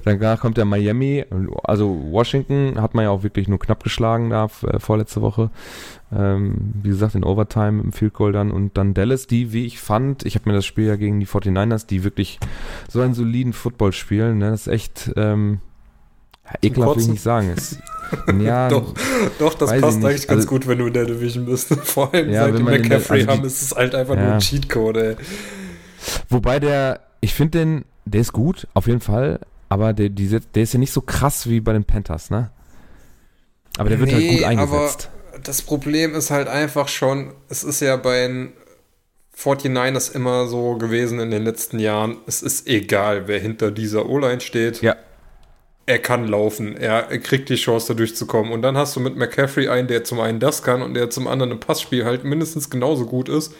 Danach kommt der Miami, also Washington hat man ja auch wirklich nur knapp geschlagen da äh, vorletzte Woche. Ähm, wie gesagt, in Overtime im Field Goal dann und dann Dallas, die, wie ich fand, ich habe mir das Spiel ja gegen die 49ers, die wirklich so einen soliden Football spielen, ne? das ist echt ähm, ekelhaft, will ich nicht sagen. Es, ja, Doch, doch, das passt eigentlich ganz Also- gut, wenn du in der Division bist. Vor allem Ja, seit die in der- McCaffrey also die- haben, ist es halt einfach nur Ja. ein Cheatcode, ey. Wobei der, ich finde den, der ist gut, auf jeden Fall, aber der, die, der ist ja nicht so krass wie bei den Panthers, ne? Aber der wird halt Nee, gut eingesetzt. Aber das Problem ist halt einfach schon, es ist ja bei den 49ers immer so gewesen in den letzten Jahren, es ist egal, wer hinter dieser O-Line steht. Ja. Er kann laufen, er, er kriegt die Chance, da durchzukommen. Und dann hast du mit McCaffrey einen, der zum einen das kann und der zum anderen im Passspiel halt mindestens genauso gut ist.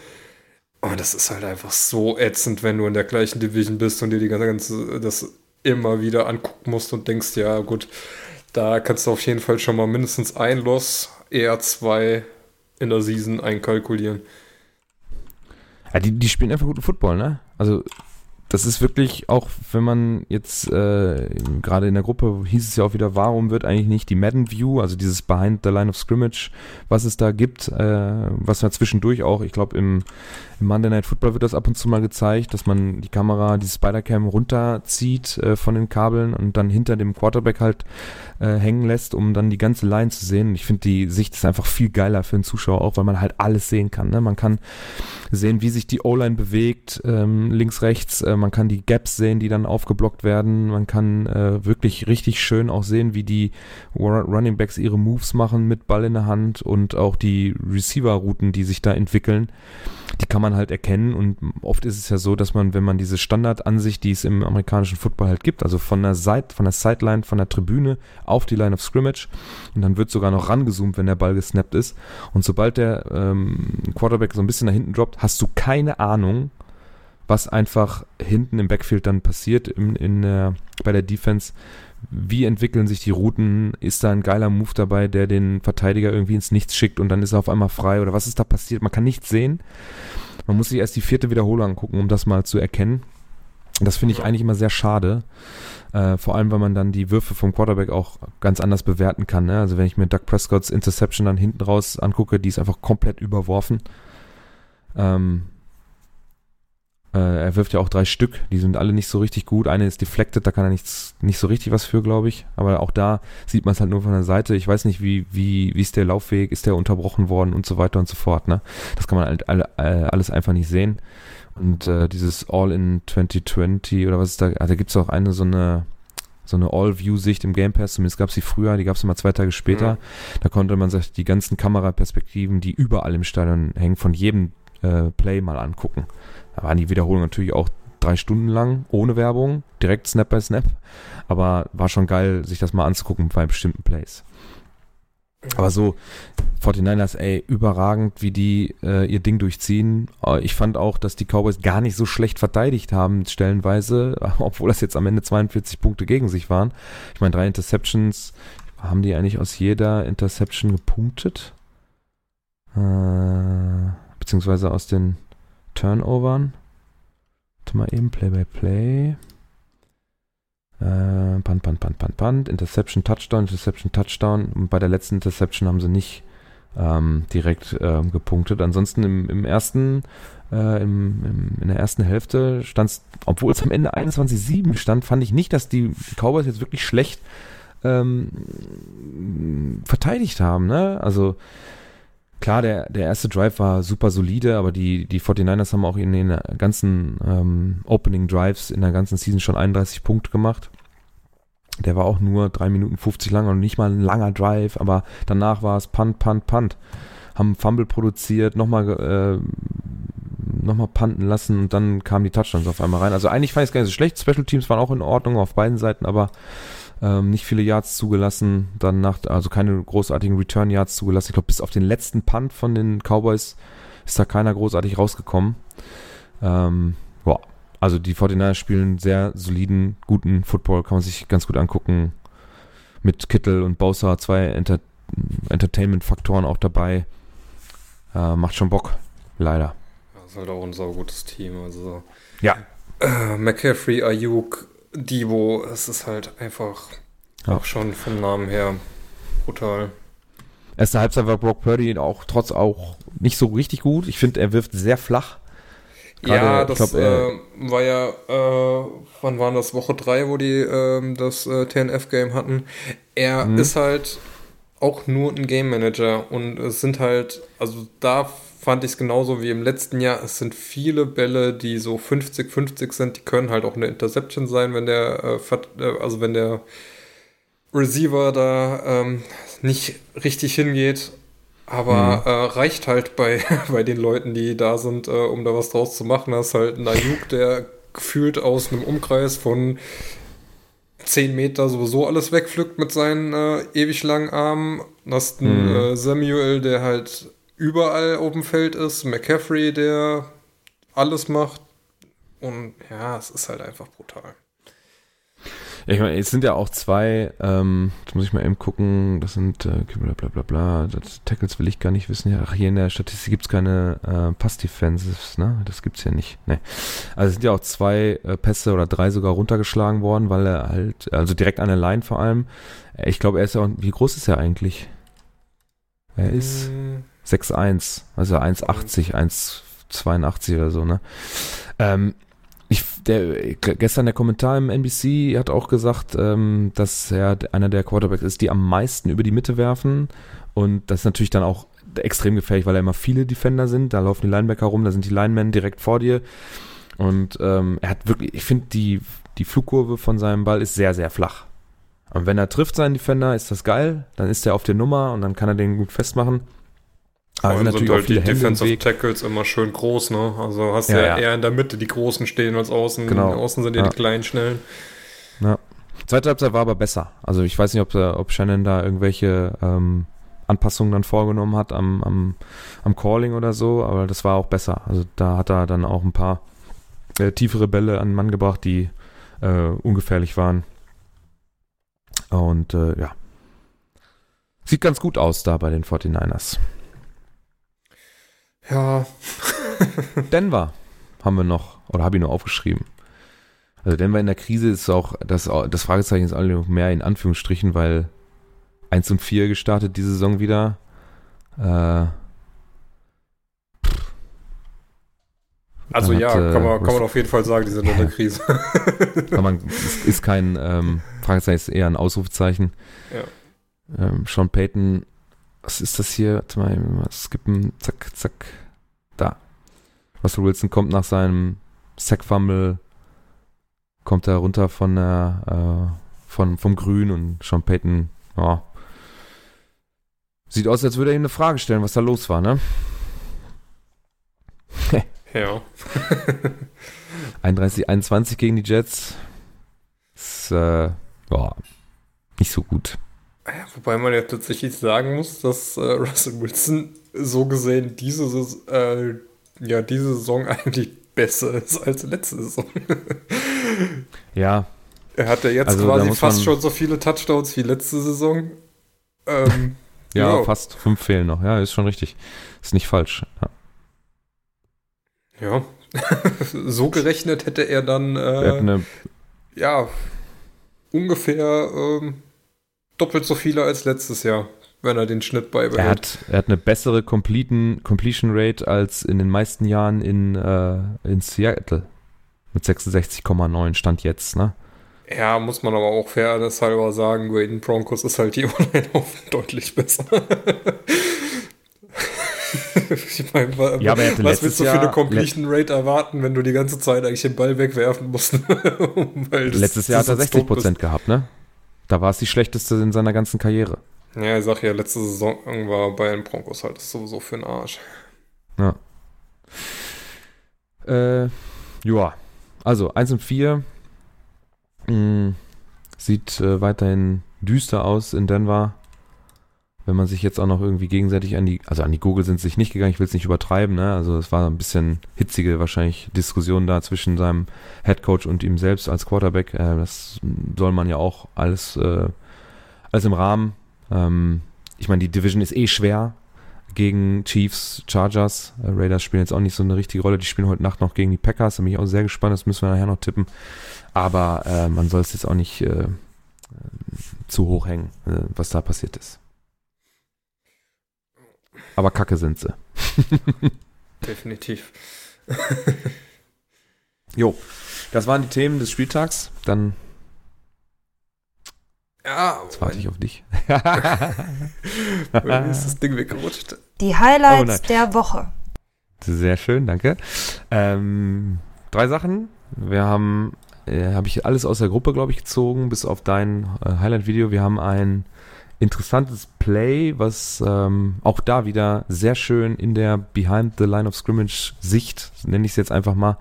Oh, das ist halt einfach so ätzend, wenn du in der gleichen Division bist und dir die ganze, das immer wieder angucken musst und denkst, ja gut, da kannst du auf jeden Fall schon mal mindestens ein Loss, eher zwei in der Season einkalkulieren. Ja, die, die spielen einfach guten Football, ne? Also das ist wirklich auch, wenn man jetzt äh, gerade in der Gruppe hieß es ja auch wieder, warum wird eigentlich nicht die Madden View, also dieses Behind the Line of Scrimmage, was es da gibt, äh, was man zwischendurch auch, ich glaube im, im Monday Night Football wird das ab und zu mal gezeigt, dass man die Kamera, die Spider-Cam runterzieht äh, von den Kabeln und dann hinter dem Quarterback halt äh, hängen lässt, um dann die ganze Line zu sehen. Ich finde die Sicht ist einfach viel geiler für den Zuschauer auch, weil man halt alles sehen kann. Ne? Man kann sehen, wie sich die O-Line bewegt, ähm, links, rechts. Äh, man kann die Gaps sehen, die dann aufgeblockt werden. Man kann äh, wirklich richtig schön auch sehen, wie die Running Backs ihre Moves machen mit Ball in der Hand und auch die Receiver-Routen, die sich da entwickeln. Die kann man halt erkennen und oft ist es ja so, dass man, wenn man diese Standardansicht, die es im amerikanischen Football halt gibt, also von der Seite, von der Sideline, von der Tribüne auf die Line of Scrimmage und dann wird sogar noch rangezoomt, wenn der Ball gesnappt ist und sobald der ähm, Quarterback so ein bisschen nach hinten droppt, hast du keine Ahnung, was einfach hinten im Backfield dann passiert in, in der, bei der Defense. Wie entwickeln sich die Routen? Ist da ein geiler Move dabei, der den Verteidiger irgendwie ins Nichts schickt und dann ist er auf einmal frei? Oder was ist da passiert? Man kann nichts sehen. Man muss sich erst die vierte Wiederholung angucken, um das mal zu erkennen. Das finde ich eigentlich immer sehr schade. Äh, vor allem, weil man dann die Würfe vom Quarterback auch ganz anders bewerten kann. Ne? Also wenn ich mir Doug Prescotts Interception dann hinten raus angucke, die ist einfach komplett überworfen. Ähm, äh, er wirft ja auch drei Stück, die sind alle nicht so richtig gut. Eine ist deflected, da kann er nichts, nicht so richtig was für, glaube ich. Aber auch da sieht man es halt nur von der Seite. Ich weiß nicht, wie, wie, wie ist der Laufweg, ist der unterbrochen worden und so weiter und so fort. Ne? Das kann man halt alle, alles einfach nicht sehen. Und äh, dieses All in 2020 oder was ist da, also da gibt es auch eine so eine so eine All-View-Sicht im Game Pass, zumindest gab es sie früher, die gab es immer zwei Tage später. Mhm. Da konnte man sich die ganzen Kameraperspektiven, die überall im Stadion hängen, von jedem äh, Play mal angucken. Da waren die Wiederholungen natürlich auch drei Stunden lang, ohne Werbung, direkt Snap by Snap. Aber war schon geil, sich das mal anzugucken bei bestimmten Plays. Aber so, 49ers, ey, überragend, wie die äh, ihr Ding durchziehen. Äh, ich fand auch, dass die Cowboys gar nicht so schlecht verteidigt haben, stellenweise, obwohl das jetzt am Ende 42 Punkte gegen sich waren. Ich meine, drei Interceptions, haben die eigentlich aus jeder Interception gepunktet? Äh, beziehungsweise aus den Turnovern. Warte mal eben, Play by Play. Äh, Punt, Punt, Punt, Punt, Interception, Touchdown, Interception, Touchdown. Und bei der letzten Interception haben sie nicht ähm, direkt ähm, gepunktet. Ansonsten im, im ersten, äh, im, im, in der ersten Hälfte stand es, obwohl es am Ende 21-7 stand, fand ich nicht, dass die Cowboys jetzt wirklich schlecht ähm, verteidigt haben. Ne? Also klar, der, der erste Drive war super solide, aber die, die 49ers haben auch in den ganzen ähm, Opening Drives in der ganzen Season schon 31 Punkte gemacht. Der war auch nur 3 Minuten 50 lang und nicht mal ein langer Drive, aber danach war es Punt, Punt, Punt. Haben Fumble produziert, nochmal äh, nochmal punten lassen und dann kamen die Touchdowns auf einmal rein. Also eigentlich fand ich es gar nicht so schlecht. Special Teams waren auch in Ordnung auf beiden Seiten, aber ähm, nicht viele Yards zugelassen, dann nach, also keine großartigen Return Yards zugelassen. Ich glaube, bis auf den letzten Punt von den Cowboys ist da keiner großartig rausgekommen. Ähm, boah. Also die 49ers spielen sehr soliden, guten Football, kann man sich ganz gut angucken. Mit Kittel und Bowser zwei Enter Entertainment-Faktoren auch dabei. Äh, macht schon Bock, leider. Das ist halt auch ein saugutes Team. Also ja. Äh, McCaffrey, Ayuk, Divo, es ist halt einfach ja. auch schon vom Namen her brutal. Erste Halbzeit war Brock Purdy auch trotz auch nicht so richtig gut. Ich finde, er wirft sehr flach. Gerade, ja, das glaub, äh, war ja, äh, wann waren das? Woche 3, wo die äh, das TNF-Game hatten. Er mhm. ist halt auch nur ein Game Manager und es sind halt, also da fand ich es genauso wie im letzten Jahr. Es sind viele Bälle, die so 50-50 sind. Die können halt auch eine Interception sein, wenn der, äh, äh, also wenn der Receiver da ähm, nicht richtig hingeht. Aber mhm. äh, reicht halt bei, bei den Leuten, die da sind, äh, um da was draus zu machen. Das ist halt ein Ayuk, der gefühlt aus einem Umkreis von 10 Meter sowieso alles wegpflückt mit seinen äh, ewig langen Armen. Das ist ein mhm. Äh, Samuel, der halt überall auf dem Feld ist. McCaffrey, der alles macht. Und ja, es ist halt einfach brutal. Ja, ich meine, es sind ja auch zwei, ähm, jetzt muss ich mal eben gucken, das sind äh, bla bla bla bla, das Tackles will ich gar nicht wissen. Ja, ach, hier in der Statistik gibt's keine äh, Pass-Defensives, ne? Das gibt's hier nicht. Ne. Also es sind ja auch zwei äh, Pässe oder drei sogar runtergeschlagen worden, weil er halt, also direkt an der Line vor allem. Äh, Ich glaube, er ist ja auch, wie groß ist er eigentlich? Er ist Hm, 6'1, also 1,80, 1,82 oder so, ne? Ähm, ich, der, gestern der Kommentar im NBC hat auch gesagt, ähm, dass er einer der Quarterbacks ist, die am meisten über die Mitte werfen. Und das ist natürlich dann auch extrem gefährlich, weil da immer viele Defender sind. Da laufen die Linebacker rum, da sind die Linemen direkt vor dir. Und ähm, er hat wirklich, ich finde, die, die Flugkurve von seinem Ball ist sehr, sehr flach. Und wenn er trifft seinen Defender, ist das geil. Dann ist er auf der Nummer und dann kann er den gut festmachen. Aber sind sind natürlich auch halt die Hände Defensive. Tackles immer schön groß, ne? Also hast Ja, ja, ja. eher in der Mitte die Großen stehen als außen. Genau. Außen sind ja, Ja. die kleinen, schnellen. Zweite Halbzeit war aber besser. Also ich weiß nicht, ob, äh, ob Shannon da irgendwelche ähm, Anpassungen dann vorgenommen hat am, am, am Calling oder so, aber das war auch besser. Also da hat er dann auch ein paar äh, tiefere Bälle an den Mann gebracht, die äh, ungefährlich waren. Und äh, ja. Sieht ganz gut aus da bei den 49ers. Ja, Denver haben wir noch, oder habe ich noch aufgeschrieben. Also Denver in der Krise ist auch, das, das Fragezeichen ist noch mehr in Anführungsstrichen, weil 1 und 4 gestartet diese Saison wieder. Äh, also ja, hat, äh, kann, man, kann man auf jeden Fall sagen, die sind in der Krise. kann man, ist, ist kein ähm, Fragezeichen, ist eher ein Ausrufezeichen. Ja. Ähm, Sean Payton, was ist das hier? Warte mal, mal skippen, zack, zack, da. Russell Wilson kommt nach seinem Sack-Fumble, kommt er runter von der, äh, von, vom Grün und Sean Payton, ja, sieht aus, als würde er ihm eine Frage stellen, was da los war, ne? ja. 31, 21 gegen die Jets. Ist, äh, ja, nicht so gut. Ja, Wobei man ja tatsächlich sagen muss, dass äh, Russell Wilson so gesehen diese, Saison- äh, ja, diese Saison eigentlich besser ist als letzte Saison. Ja, er hatte jetzt Also, quasi fast schon so viele Touchdowns wie letzte Saison. Ähm, ja, Ja. fast fünf fehlen noch. Ja, ist schon richtig. Ist nicht falsch. Ja. ja. so gerechnet hätte er dann Er hat äh, eine, ja ungefähr ähm, doppelt so viele als letztes Jahr, wenn er den Schnitt er, beibehält. hat, er hat eine bessere Completen, Completion Rate als in den meisten Jahren in, äh, in Seattle. Mit 66,9 Stand jetzt, ne? Ja, muss man aber auch fairness halber sagen, den Broncos ist halt die Online auch deutlich besser. ich meine, Ja, er was willst du für eine Completion Rate erwarten, wenn du die ganze Zeit eigentlich den Ball wegwerfen musst? Letztes Jahr hat er das 60 tot bist. Prozent gehabt, ne? Da war es die schlechteste in seiner ganzen Karriere. Ja, ich sag ja, letzte Saison war bei den Broncos halt sowieso für den Arsch. Ja. Äh, ja. Also 1 und 4. Mh, sieht äh, weiterhin düster aus in Denver. Wenn man sich jetzt auch noch irgendwie gegenseitig an die, also an die Google sind sie sich nicht gegangen, ich will es nicht übertreiben, ne? Also es war ein bisschen hitzige wahrscheinlich Diskussion da zwischen seinem Headcoach und ihm selbst als Quarterback. Äh, das soll man ja auch alles, äh, alles im Rahmen. Ähm, ich meine, die Division ist eh schwer gegen Chiefs, Chargers. Äh, Raiders spielen jetzt auch nicht so eine richtige Rolle. Die spielen heute Nacht noch gegen die Packers. Da bin ich auch sehr gespannt. Das müssen wir nachher noch tippen. Aber äh, man soll es jetzt auch nicht äh, äh, zu hoch hängen, äh, was da passiert ist. Aber kacke sind sie. Definitiv. Jo, das waren die Themen des Spieltags. Dann Ja, jetzt warte ich auf dich. mir ist das Ding weggerutscht. Die Oh Highlights nein. der Woche. Sehr schön, danke. Ähm, drei Sachen. Wir haben, äh, habe ich alles aus der Gruppe, glaube ich, gezogen, bis auf dein äh, Highlight-Video. Wir haben ein interessantes Play, was ähm, auch da wieder sehr schön in der Behind the Line of Scrimmage Sicht, nenne ich es jetzt einfach mal,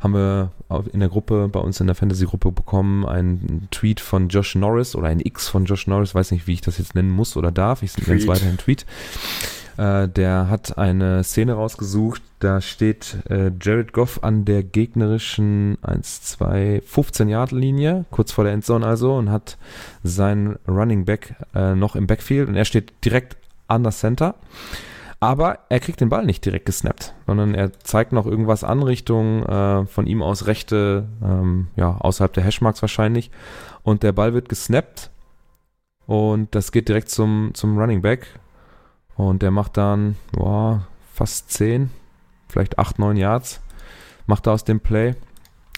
haben wir in der Gruppe, bei uns in der Fantasy-Gruppe bekommen, einen Tweet von Josh Norris oder ein X von Josh Norris, weiß nicht, wie ich das jetzt nennen muss oder darf. Ich nenne es weiterhin Tweet. Äh, der hat eine Szene rausgesucht, da steht äh, Jared Goff an der gegnerischen 1, 2, 15 Yard Linie, kurz vor der Endzone also, und hat seinen Running Back äh, noch im Backfield und er steht direkt an das Center. Aber er kriegt den Ball nicht direkt gesnappt, sondern er zeigt noch irgendwas an Richtung äh, von ihm aus rechte, ähm, ja, außerhalb der Hashmarks wahrscheinlich. Und der Ball wird gesnappt und das geht direkt zum, zum Running Back. Und der macht dann boah, fast 10, vielleicht 8, 9 Yards. Macht er aus dem Play.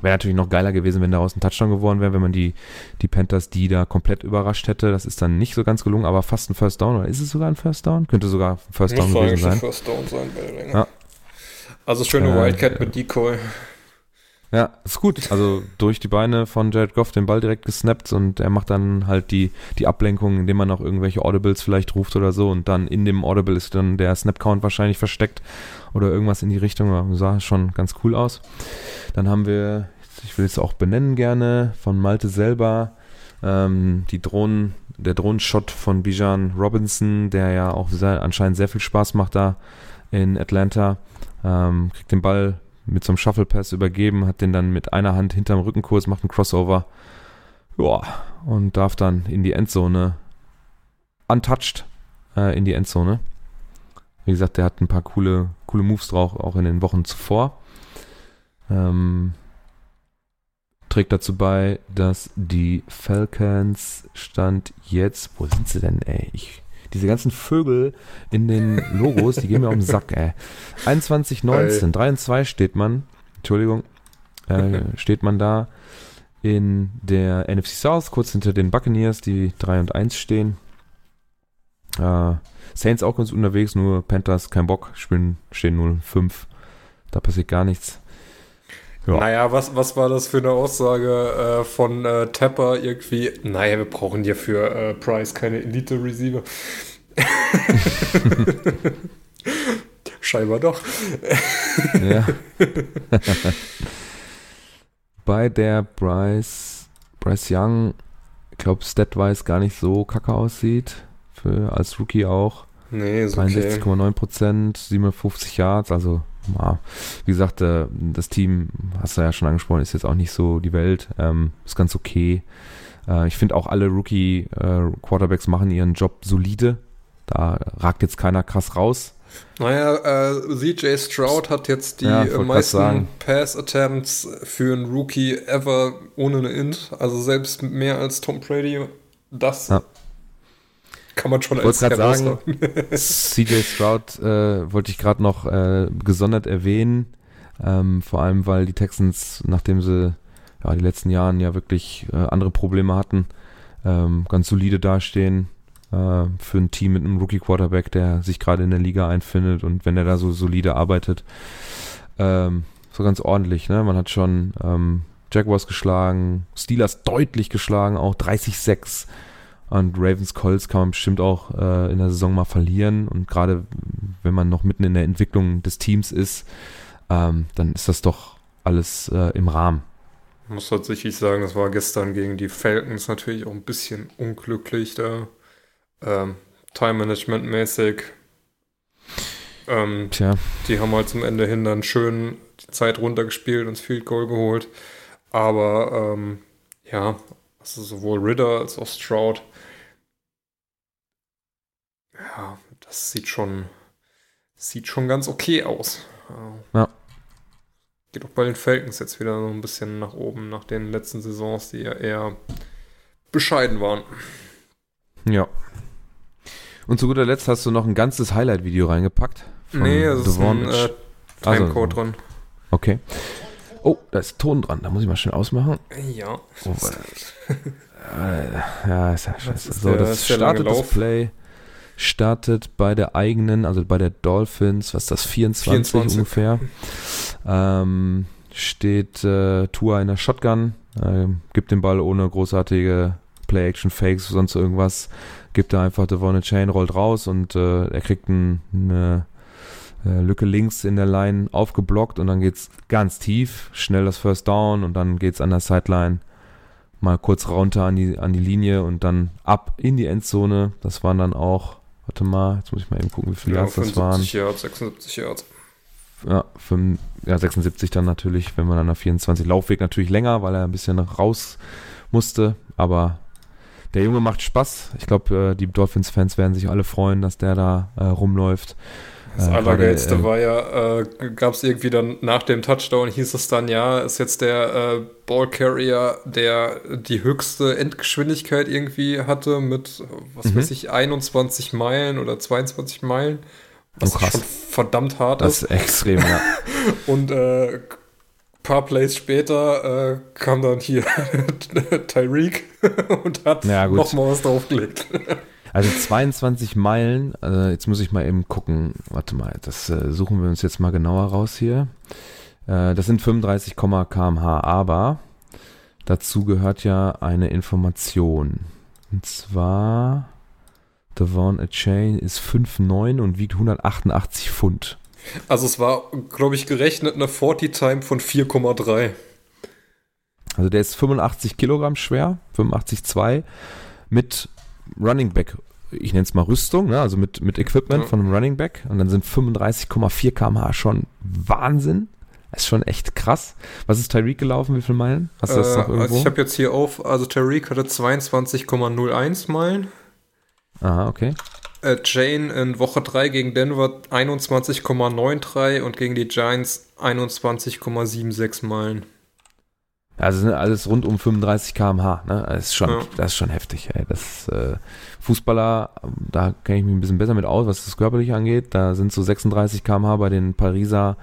Wäre natürlich noch geiler gewesen, wenn daraus ein Touchdown geworden wäre, wenn man die, die Panthers die da komplett überrascht hätte. Das ist dann nicht so ganz gelungen, aber fast ein First Down. Oder ist es sogar ein First Down? Könnte sogar ein First Down Muss gewesen sein. First Down sein bei der Länge. Ja. Also schöne Äh, Wildcat mit Decoy. Ja, ist gut. Also durch die Beine von Jared Goff den Ball direkt gesnappt und er macht dann halt die, die Ablenkung, indem man noch irgendwelche Audibles vielleicht ruft oder so und dann in dem Audible ist dann der Snap-Count wahrscheinlich versteckt oder irgendwas in die Richtung. Sah schon ganz cool aus. Dann haben wir, ich will es auch benennen gerne, von Malte selber, ähm, die Drohnen, der Drohnenshot von Bijan Robinson, der ja auch sehr, anscheinend sehr viel Spaß macht da in Atlanta. Ähm, kriegt den Ball mit so einem Shuffle Pass übergeben, hat den dann mit einer Hand hinterm Rückenkurs, macht einen Crossover. Ja, und darf dann in die Endzone untouched äh, in die Endzone. Wie gesagt, der hat ein paar coole, coole Moves drauf, auch in den Wochen zuvor. Ähm, trägt dazu bei, dass die Falcons stand jetzt, wo sind sie denn, ey? Ich, diese ganzen Vögel in den Logos, die gehen mir auf den Sack, ey. 21, 19, 3 und 2 steht man, Entschuldigung, äh, steht man da in der NFC South, kurz hinter den Buccaneers, die 3 und 1 stehen. Äh, Saints auch ganz unterwegs, nur Panthers kein Bock, spielen, stehen 0-5. Da passiert gar nichts. Ja. Naja, was, was war das für eine Aussage äh, von äh, Tapper irgendwie? Naja, wir brauchen ja für äh, Price keine Elite-Receiver. Scheinbar doch. Ja. Bei der Bryce, Bryce Young, ich glaube, statwise gar nicht so kacke aussieht. Für, als Rookie auch. Nee, ist okay. 63,9 Prozent, 57 Yards, also wie gesagt, äh, das Team, hast du ja schon angesprochen, ist jetzt auch nicht so die Welt, ähm, ist ganz okay. Äh, ich finde auch alle Rookie-Quarterbacks machen ihren Job solide. Da ragt jetzt keiner krass raus. Naja, äh, CJ Stroud hat jetzt die Ja, äh, meisten. Pass-Attempts für einen Rookie ever ohne eine Int. Also selbst mehr als Tom Brady. Das Ja. Kann man schon Ich als gerade sagen. CJ Stroud äh, wollte ich gerade noch äh, gesondert erwähnen. Ähm, vor allem, weil die Texans, nachdem sie ja, die letzten Jahren ja wirklich äh, andere Probleme hatten, ähm, ganz solide dastehen äh, für ein Team mit einem Rookie-Quarterback, der sich gerade in der Liga einfindet und wenn er da so solide arbeitet, ähm, so ganz ordentlich. Ne? Man hat schon ähm, Jaguars geschlagen, Steelers deutlich geschlagen, auch 30-6. Und Ravens Colts kann man bestimmt auch äh, in der Saison mal verlieren. Und gerade wenn man noch mitten in der Entwicklung des Teams ist, ähm, dann ist das doch alles äh, im Rahmen. Ich muss tatsächlich sagen, das war gestern gegen die Falcons natürlich auch ein bisschen unglücklich da. Ähm, Time-Management-mäßig. Ähm, Tja, die haben halt zum Ende hin dann schön die Zeit runtergespielt und das Field Goal geholt. Aber ähm, ja, also sowohl Ritter als auch Stroud. Ja, das sieht schon, sieht schon ganz okay aus. Ja. Geht auch bei den Falcons jetzt wieder so ein bisschen nach oben, nach den letzten Saisons, die ja eher bescheiden waren. ja. Und zu guter Letzt hast du noch ein ganzes Highlight-Video reingepackt. von nee, es ist ein äh, Also, Timecode drin. Okay. Oh, da ist Ton dran. Da muss ich mal schnell ausmachen. Ja. Oh, äh, ja, ist ja scheiße. ist So, das ist der lange startet das. Play. Startet bei der eigenen, also bei der Dolphins, was ist das, 24, 24. ungefähr. Ähm, steht äh, Tua in der Shotgun, äh, gibt den Ball ohne großartige Play-Action-Fakes, sonst irgendwas, gibt da einfach Devon Chain, rollt raus und äh, er kriegt ein, eine äh, Lücke links in der Line aufgeblockt und dann geht's ganz tief, schnell das First Down und dann geht's an der Sideline mal kurz runter an die, an die Linie und dann ab in die Endzone. Das waren dann auch, warte mal, jetzt muss ich mal eben gucken, wie viele Ja, Yards das waren. 75 Yards, 76 Yards. Ja, fünf, ja, 76 dann natürlich, wenn man dann auf 24 Laufweg natürlich länger, weil er ein bisschen raus musste, aber der Junge macht Spaß. Ich glaube, äh, die Dolphins-Fans werden sich alle freuen, dass der da äh, rumläuft. Das Äh, Allergeilste äh, war ja, äh, gab es irgendwie dann nach dem Touchdown, hieß es dann, ja, ist jetzt der äh, Ballcarrier, der die höchste Endgeschwindigkeit irgendwie hatte mit, was Mhm. weiß ich, 21 Meilen oder 22 Meilen. Was Oh, schon verdammt hart Das ist. ist extrem, ja. Und äh, paar Plays später äh, kam dann hier Tyreek und hat Ja, nochmal was draufgelegt. Also 22 Meilen, äh, jetzt muss ich mal eben gucken, warte mal, das äh, suchen wir uns jetzt mal genauer raus hier. Äh, das sind 35, kmh, aber dazu gehört ja eine Information. Und zwar, Devon A Chain ist 5,9 und wiegt 188 Pfund. Also es war, glaube ich, gerechnet eine 40-Time von 4,3. Also der ist 85 Kilogramm schwer, 85,2 mit Running Back, ich nenne es mal Rüstung, ne? also mit, mit Equipment Ja. von einem Running Back und dann sind 35,4 km/h schon Wahnsinn. Das ist schon echt krass. Was ist Tyreek gelaufen? Wie viele Meilen? Hast du das Äh, noch irgendwo? also ich habe jetzt hier auf, also Tariq hatte 22,01 Meilen. Aha, okay. Äh, Jane in Woche 3 gegen Denver 21,93 und gegen die Giants 21,76 Meilen. Also sind alles rund um 35 km/h. Ne? Das ist schon, Ja. das ist schon heftig. Ey. Das äh, Fußballer, da kenne ich mich ein bisschen besser mit aus, was das körperlich angeht. Da sind so 36 km/h bei den Pariser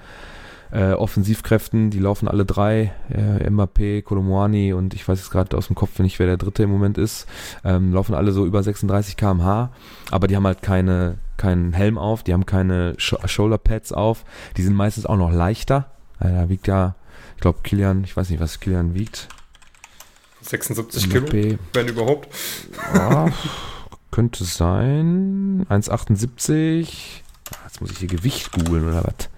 äh, Offensivkräften. Die laufen alle drei. Äh, Mbappé, Colomwani und ich weiß jetzt gerade aus dem Kopf nicht, wer der dritte im Moment ist. Ähm, laufen alle so über 36 km/h. Aber die haben halt keine keinen Helm auf, die haben keine Sh Shoulderpads auf. Die sind meistens auch noch leichter. Äh, da wiegt ja ich glaube, Kilian, ich weiß nicht, was Kilian wiegt. 76 Kilo, wenn überhaupt. ah, könnte sein. 1,78. Ah, Jetzt muss ich hier Gewicht googeln oder was?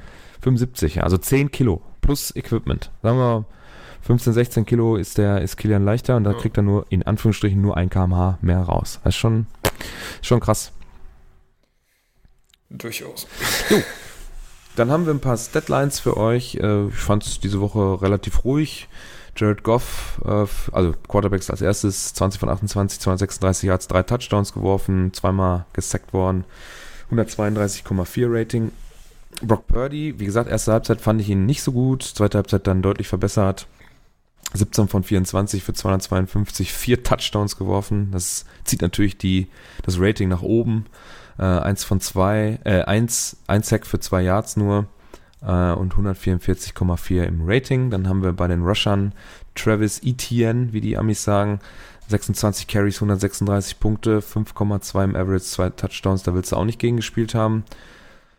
75, ja, also 10 Kilo plus Equipment. Sagen wir 15, 16 Kilo ist der ist Kilian leichter und da Ja. kriegt er nur in Anführungsstrichen nur 1 kmh mehr raus. Das ist schon, ist schon krass. Durchaus. Dann haben wir ein paar Statlines für euch. Äh, Ich fand es diese Woche relativ ruhig. Jared Goff, äh, also Quarterbacks als erstes, 20 von 28, 236 Yards, drei Touchdowns geworfen, zweimal gesackt worden, 132,4 Rating. Brock Purdy, wie gesagt, erste Halbzeit fand ich ihn nicht so gut, zweite Halbzeit dann deutlich verbessert. 17 von 24 für 252, vier Touchdowns geworfen. Das zieht natürlich die, das Rating nach oben. Äh, eins von zwei, äh, eins, ein Sack für zwei Yards nur äh, und 144,4 im Rating. Dann haben wir bei den Rushern Travis Etienne, wie die Amis sagen, 26 Carries, 136 Punkte, 5,2 im Average, zwei Touchdowns, da willst du auch nicht gegen gespielt haben.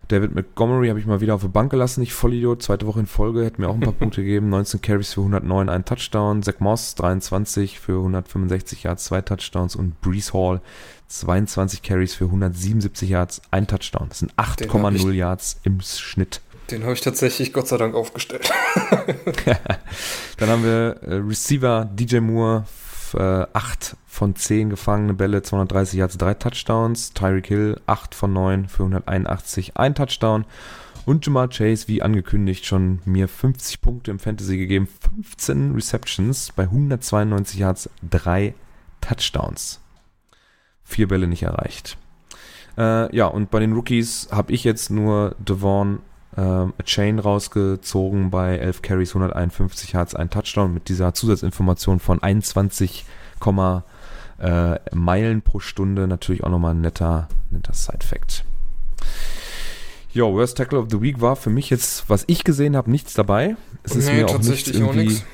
David Montgomery habe ich mal wieder auf der Bank gelassen, ich Vollidiot, zweite Woche in Folge, hätte mir auch ein paar Punkte gegeben, 19 Carries für 109, ein Touchdown, Zach Moss 23 für 165 Yards, zwei Touchdowns und Brees Hall 22 Carries für 177 Yards, ein Touchdown. Das sind Den hab 8,0 ich- Yards im Schnitt. Den habe ich tatsächlich Gott sei Dank aufgestellt. Dann haben wir äh, Receiver DJ Moore, äh, 8 von 10 gefangene Bälle, 230 Yards, 3 Touchdowns. Tyreek Hill, 8 von 9 für 181, ein Touchdown. Und Jamar Chase, wie angekündigt, schon mir 50 Punkte im Fantasy gegeben, 15 Receptions bei 192 Yards, 3 Touchdowns. Vier Bälle nicht erreicht. Äh, ja, und bei den Rookies habe ich jetzt nur Devon ähm, A Chain rausgezogen bei 11 Carries, 151 Yards, ein Touchdown mit dieser Zusatzinformation von 21, äh, Meilen pro Stunde. Natürlich auch nochmal ein netter, netter Side-Fact. Jo, Worst Tackle of the Week war für mich jetzt, was ich gesehen habe, nichts dabei. Es ist Nee, mir auch nichts tatsächlich auch.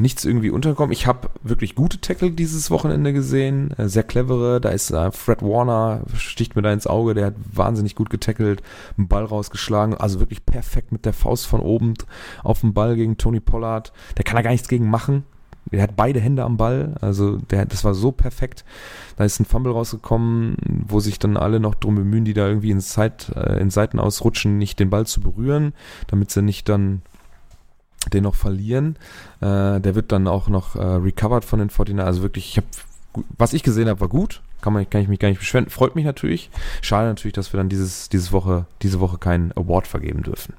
Nichts irgendwie untergekommen. Ich habe wirklich gute Tackle dieses Wochenende gesehen, äh, sehr clevere. Da ist äh, Fred Warner, sticht mir da ins Auge, der hat wahnsinnig gut getackelt, einen Ball rausgeschlagen, also wirklich perfekt mit der Faust von oben auf den Ball gegen Tony Pollard. Der kann da gar nichts gegen machen. Der hat beide Hände am Ball, also der, das war so perfekt. Da ist ein Fumble rausgekommen, wo sich dann alle noch drum bemühen, die da irgendwie in, Zeit, äh, in Seiten ausrutschen, nicht den Ball zu berühren, damit sie nicht dann den noch verlieren. Äh, der wird dann auch noch äh, recovered von den 49 Also wirklich, ich hab, gu- was ich gesehen habe, war gut. kann, man, kann ich mich gar nicht beschweren. Freut mich natürlich. Schade natürlich, dass wir dann dieses, dieses Woche, diese Woche keinen Award vergeben dürfen.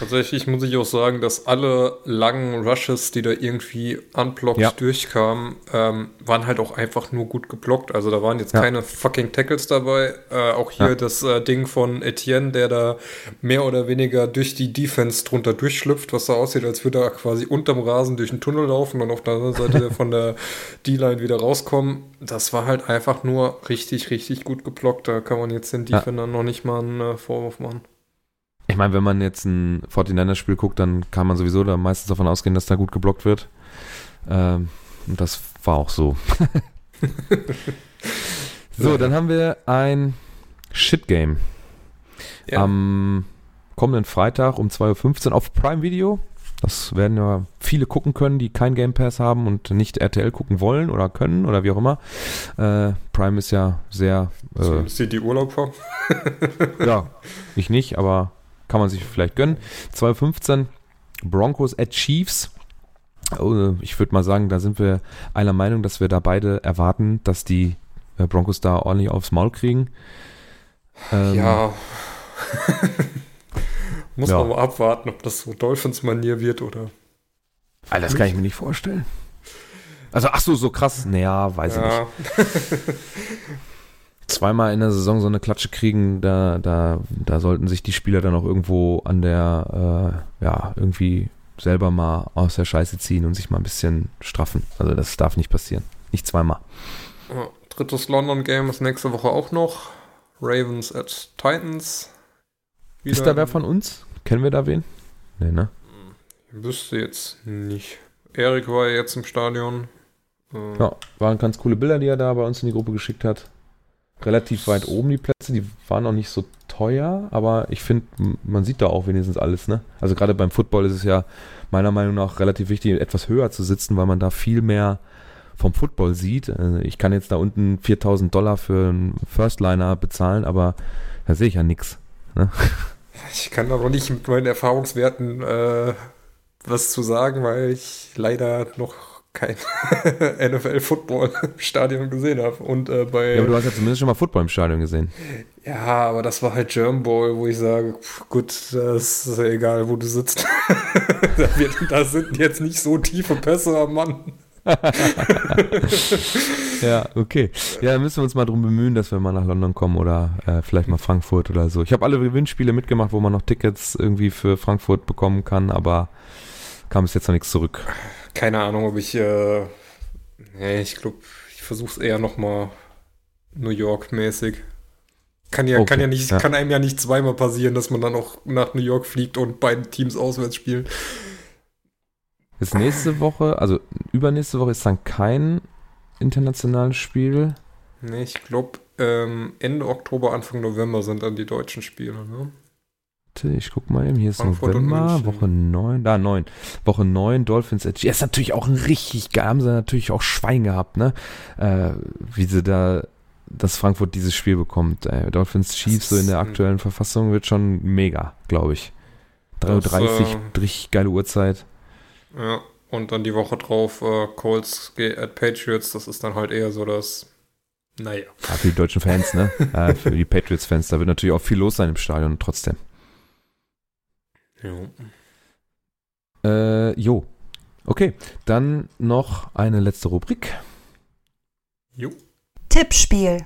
Tatsächlich muss ich auch sagen, dass alle langen Rushes, die da irgendwie unblocked Ja. durchkamen, ähm, waren halt auch einfach nur gut geblockt. Also da waren jetzt Ja. keine fucking Tackles dabei. Äh, auch hier Ja. das äh, Ding von Etienne, der da mehr oder weniger durch die Defense drunter durchschlüpft, was so aussieht, als würde er quasi unterm Rasen durch den Tunnel laufen und auf der anderen Seite von der D-Line wieder rauskommen. Das war halt einfach nur richtig, richtig gut geblockt. Da kann man jetzt den Ja. Defendern noch nicht mal einen äh, Vorwurf machen. Ich meine, wenn man jetzt ein 49ers-Spiel guckt, dann kann man sowieso da meistens davon ausgehen, dass da gut geblockt wird. Ähm, und das war auch so. so, dann haben wir ein Shit-Game. Ja. Am kommenden Freitag um 2.15 Uhr auf Prime Video. Das werden ja viele gucken können, die kein Game Pass haben und nicht RTL gucken wollen oder können oder wie auch immer. Äh, Prime ist ja sehr, äh, Zumindest die, die Urlaub haben. ja, ich nicht, aber kann man sich vielleicht gönnen. 2.15 Broncos at Chiefs. Oh, Ich würde mal sagen, da sind wir einer Meinung, dass wir da beide erwarten, dass die äh, Broncos da ordentlich aufs Maul kriegen. Ähm, Ja. Muss Ja. man mal abwarten, ob das so Dolphins-Manier wird oder. Alter, das kann ich mir nicht vorstellen. Also, ach so, so krass. Naja, weiß ich nicht. Zweimal in der Saison so eine Klatsche kriegen, da, da, da sollten sich die Spieler dann auch irgendwo an der, äh, ja, irgendwie selber mal aus der Scheiße ziehen und sich mal ein bisschen straffen. Also, das darf nicht passieren. Nicht zweimal. Ja, drittes London-Game ist nächste Woche auch noch. Ravens at Titans. Ist da wer von uns? Kennen wir da wen? Nee, ne? Ich wüsste jetzt nicht. Erik war ja jetzt im Stadion. Äh, Ja, waren ganz coole Bilder, die er da bei uns in die Gruppe geschickt hat. Relativ weit oben die Plätze, die waren auch nicht so teuer, aber ich finde, man sieht da auch wenigstens alles, ne? Also gerade beim Football ist es ja meiner Meinung nach relativ wichtig, etwas höher zu sitzen, weil man da viel mehr vom Football sieht. Also ich kann jetzt da unten 4000 Dollar für einen Firstliner bezahlen, aber da sehe ich ja nix. Ich kann aber nicht mit meinen Erfahrungswerten äh, was zu sagen, weil ich leider noch kein NFL-Football im Stadion gesehen habe. Und äh, bei. Ja, aber du hast ja zumindest schon mal Football im Stadion gesehen. Ja, aber das war halt German Bowl, wo ich sage, pf, gut, das ist ja egal, wo du sitzt. da, wird, da sind jetzt nicht so tiefe Pässe am Mann. Ja, okay. Ja, dann müssen wir uns mal drum bemühen, dass wir mal nach London kommen oder äh, vielleicht mal Frankfurt oder so. Ich habe alle Gewinnspiele mitgemacht, wo man noch Tickets irgendwie für Frankfurt bekommen kann, aber kam bis jetzt noch nichts zurück. Keine Ahnung, ob ich, äh, nee, ich glaube, ich versuche es eher nochmal New York-mäßig. Kann ja, Okay, kann ja nicht, ja. kann einem ja nicht zweimal passieren, dass man dann auch nach New York fliegt und beide Teams auswärts spielen. Ist nächste Woche, also übernächste Woche ist dann kein internationales Spiel. Nee, ich glaube, ähm, Ende Oktober, Anfang November sind dann die deutschen Spiele, ne? Warte, Ich guck mal eben, hier ist Frankfurt November. Woche 9, da 9. Woche 9, Dolphins at Ja, ist natürlich auch ein richtig geil, haben sie natürlich auch Schwein gehabt, ne? Äh, wie sie da, dass Frankfurt dieses Spiel bekommt. Äh, Dolphins Chiefs so in der aktuellen Verfassung wird schon mega, glaube ich. 3.30 Uhr, Das, richtig geile Uhrzeit. Ja, und dann die Woche drauf äh, Colts at Patriots, das ist dann halt eher so das, naja. Ja, für die deutschen Fans, ne? äh, für die Patriots-Fans, da wird natürlich auch viel los sein im Stadion trotzdem. Ja. Äh, jo. Okay, dann noch eine letzte Rubrik. Jo. Tippspiel.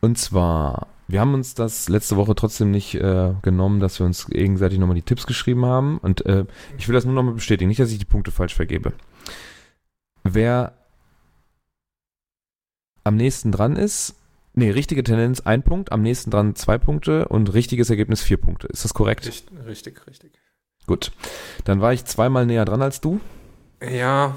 Und zwar, wir haben uns das letzte Woche trotzdem nicht äh, genommen, dass wir uns gegenseitig nochmal die Tipps geschrieben haben. Und äh, ich will das nur nochmal bestätigen, nicht, dass ich die Punkte falsch vergebe. Wer am nächsten dran ist, nee, richtige Tendenz ein Punkt, am nächsten dran zwei Punkte und richtiges Ergebnis vier Punkte. Ist das korrekt? Richtig, richtig, richtig. Gut. Dann war ich zweimal näher dran als du. Ja,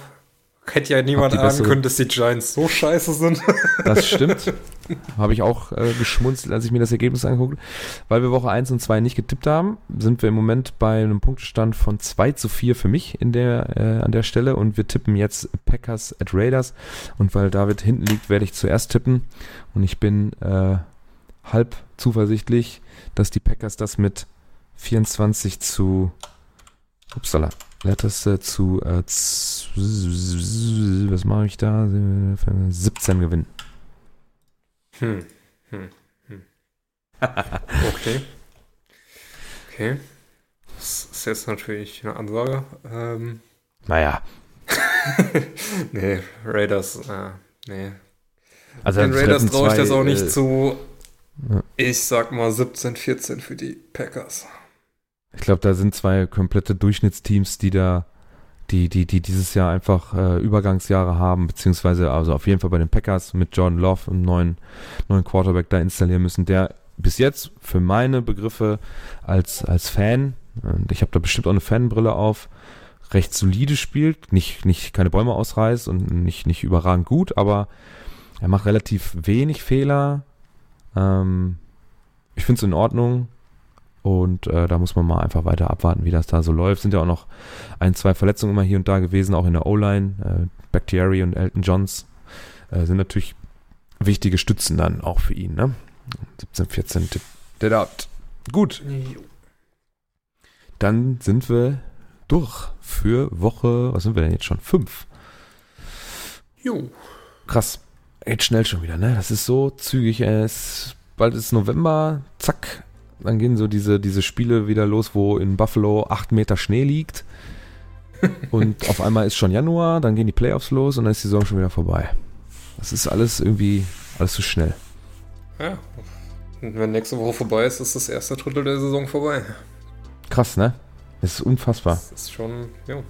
hätte ja niemand ahnen bessere- können, dass die Giants so scheiße sind. Das stimmt. Habe ich auch äh, geschmunzelt, als ich mir das Ergebnis angeguckt Weil wir Woche 1 und 2 nicht getippt haben, sind wir im Moment bei einem Punktestand von 2 zu 4 für mich in der, äh, an der Stelle und wir tippen jetzt Packers at Raiders. Und weil David hinten liegt, werde ich zuerst tippen. Und ich bin äh, halb zuversichtlich, dass die Packers das mit 24 zu upsala, Leertaste zu äh, was mache ich da? 17 gewinnen. Hm. Hm. Hm. okay. Okay. Das ist jetzt natürlich eine Ansage. Ähm, Naja, nee, Raiders, äh, nee. also Den Raiders traue ich das auch nicht äh, zu. Ja. Ich sag mal 17, 14 für die Packers. Ich glaube, da sind zwei komplette Durchschnittsteams, die da, die, die, die dieses Jahr einfach äh, Übergangsjahre haben, beziehungsweise also auf jeden Fall bei den Packers mit Jordan Love, einen neuen, neuen Quarterback da installieren müssen, der bis jetzt für meine Begriffe als, als Fan, und ich habe da bestimmt auch eine Fanbrille auf, recht solide spielt, nicht, nicht keine Bäume ausreißt und nicht, nicht überragend gut, aber er macht relativ wenig Fehler. Ähm, ich finde es in Ordnung. Und äh, da muss man mal einfach weiter abwarten, wie das da so läuft. Sind ja auch noch ein, zwei Verletzungen immer hier und da gewesen, auch in der O-Line. Äh, Bakhtiari und Elton Johns äh, sind natürlich wichtige Stützen dann auch für ihn. Ne? 17, 14 Tipp. Der Doubt. Gut, dann sind wir durch für Woche, was sind wir denn jetzt schon? Fünf. Jo. Krass. Geht schnell schon wieder, ne? Das ist so zügig. Es, bald ist November, zack. Dann gehen so diese, diese Spiele wieder los, wo in Buffalo acht Meter Schnee liegt. Und auf einmal ist schon Januar, dann gehen die Playoffs los und dann ist die Saison schon wieder vorbei. Das ist alles irgendwie, alles zu schnell. Ja. Und wenn nächste Woche vorbei ist, ist das erste Drittel der Saison vorbei. Krass, ne? Das ist unfassbar. Das ist schon, ja.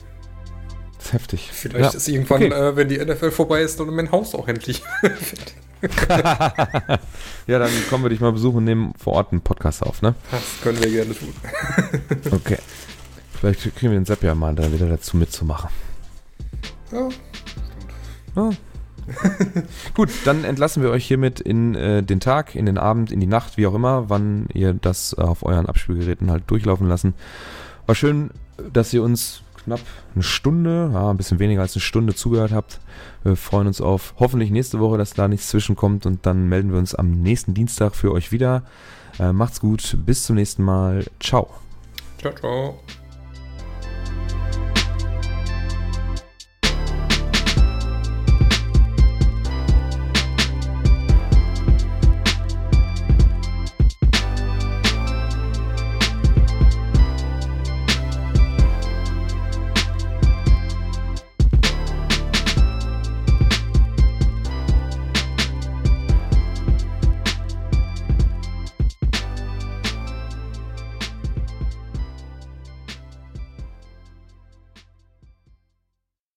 Das ist heftig. Vielleicht Ja. ist irgendwann, Okay. äh, wenn die NFL vorbei ist, dann mein Haus auch endlich fertig. Ja, dann kommen wir dich mal besuchen und nehmen vor Ort einen Podcast auf, ne? Das können wir gerne tun. Okay. Vielleicht kriegen wir den Sepp ja mal da wieder dazu mitzumachen. Ja. Oh. Gut, dann entlassen wir euch hiermit in äh, den Tag, in den Abend, in die Nacht, wie auch immer, wann ihr das äh, auf euren Abspielgeräten halt durchlaufen lassen. War schön, dass ihr uns knapp eine Stunde, ja, ein bisschen weniger als eine Stunde zugehört habt. Wir freuen uns auf hoffentlich nächste Woche, dass da nichts zwischenkommt und dann melden wir uns am nächsten Dienstag für euch wieder. Äh, macht's gut, bis zum nächsten Mal. Ciao. Ciao, ciao.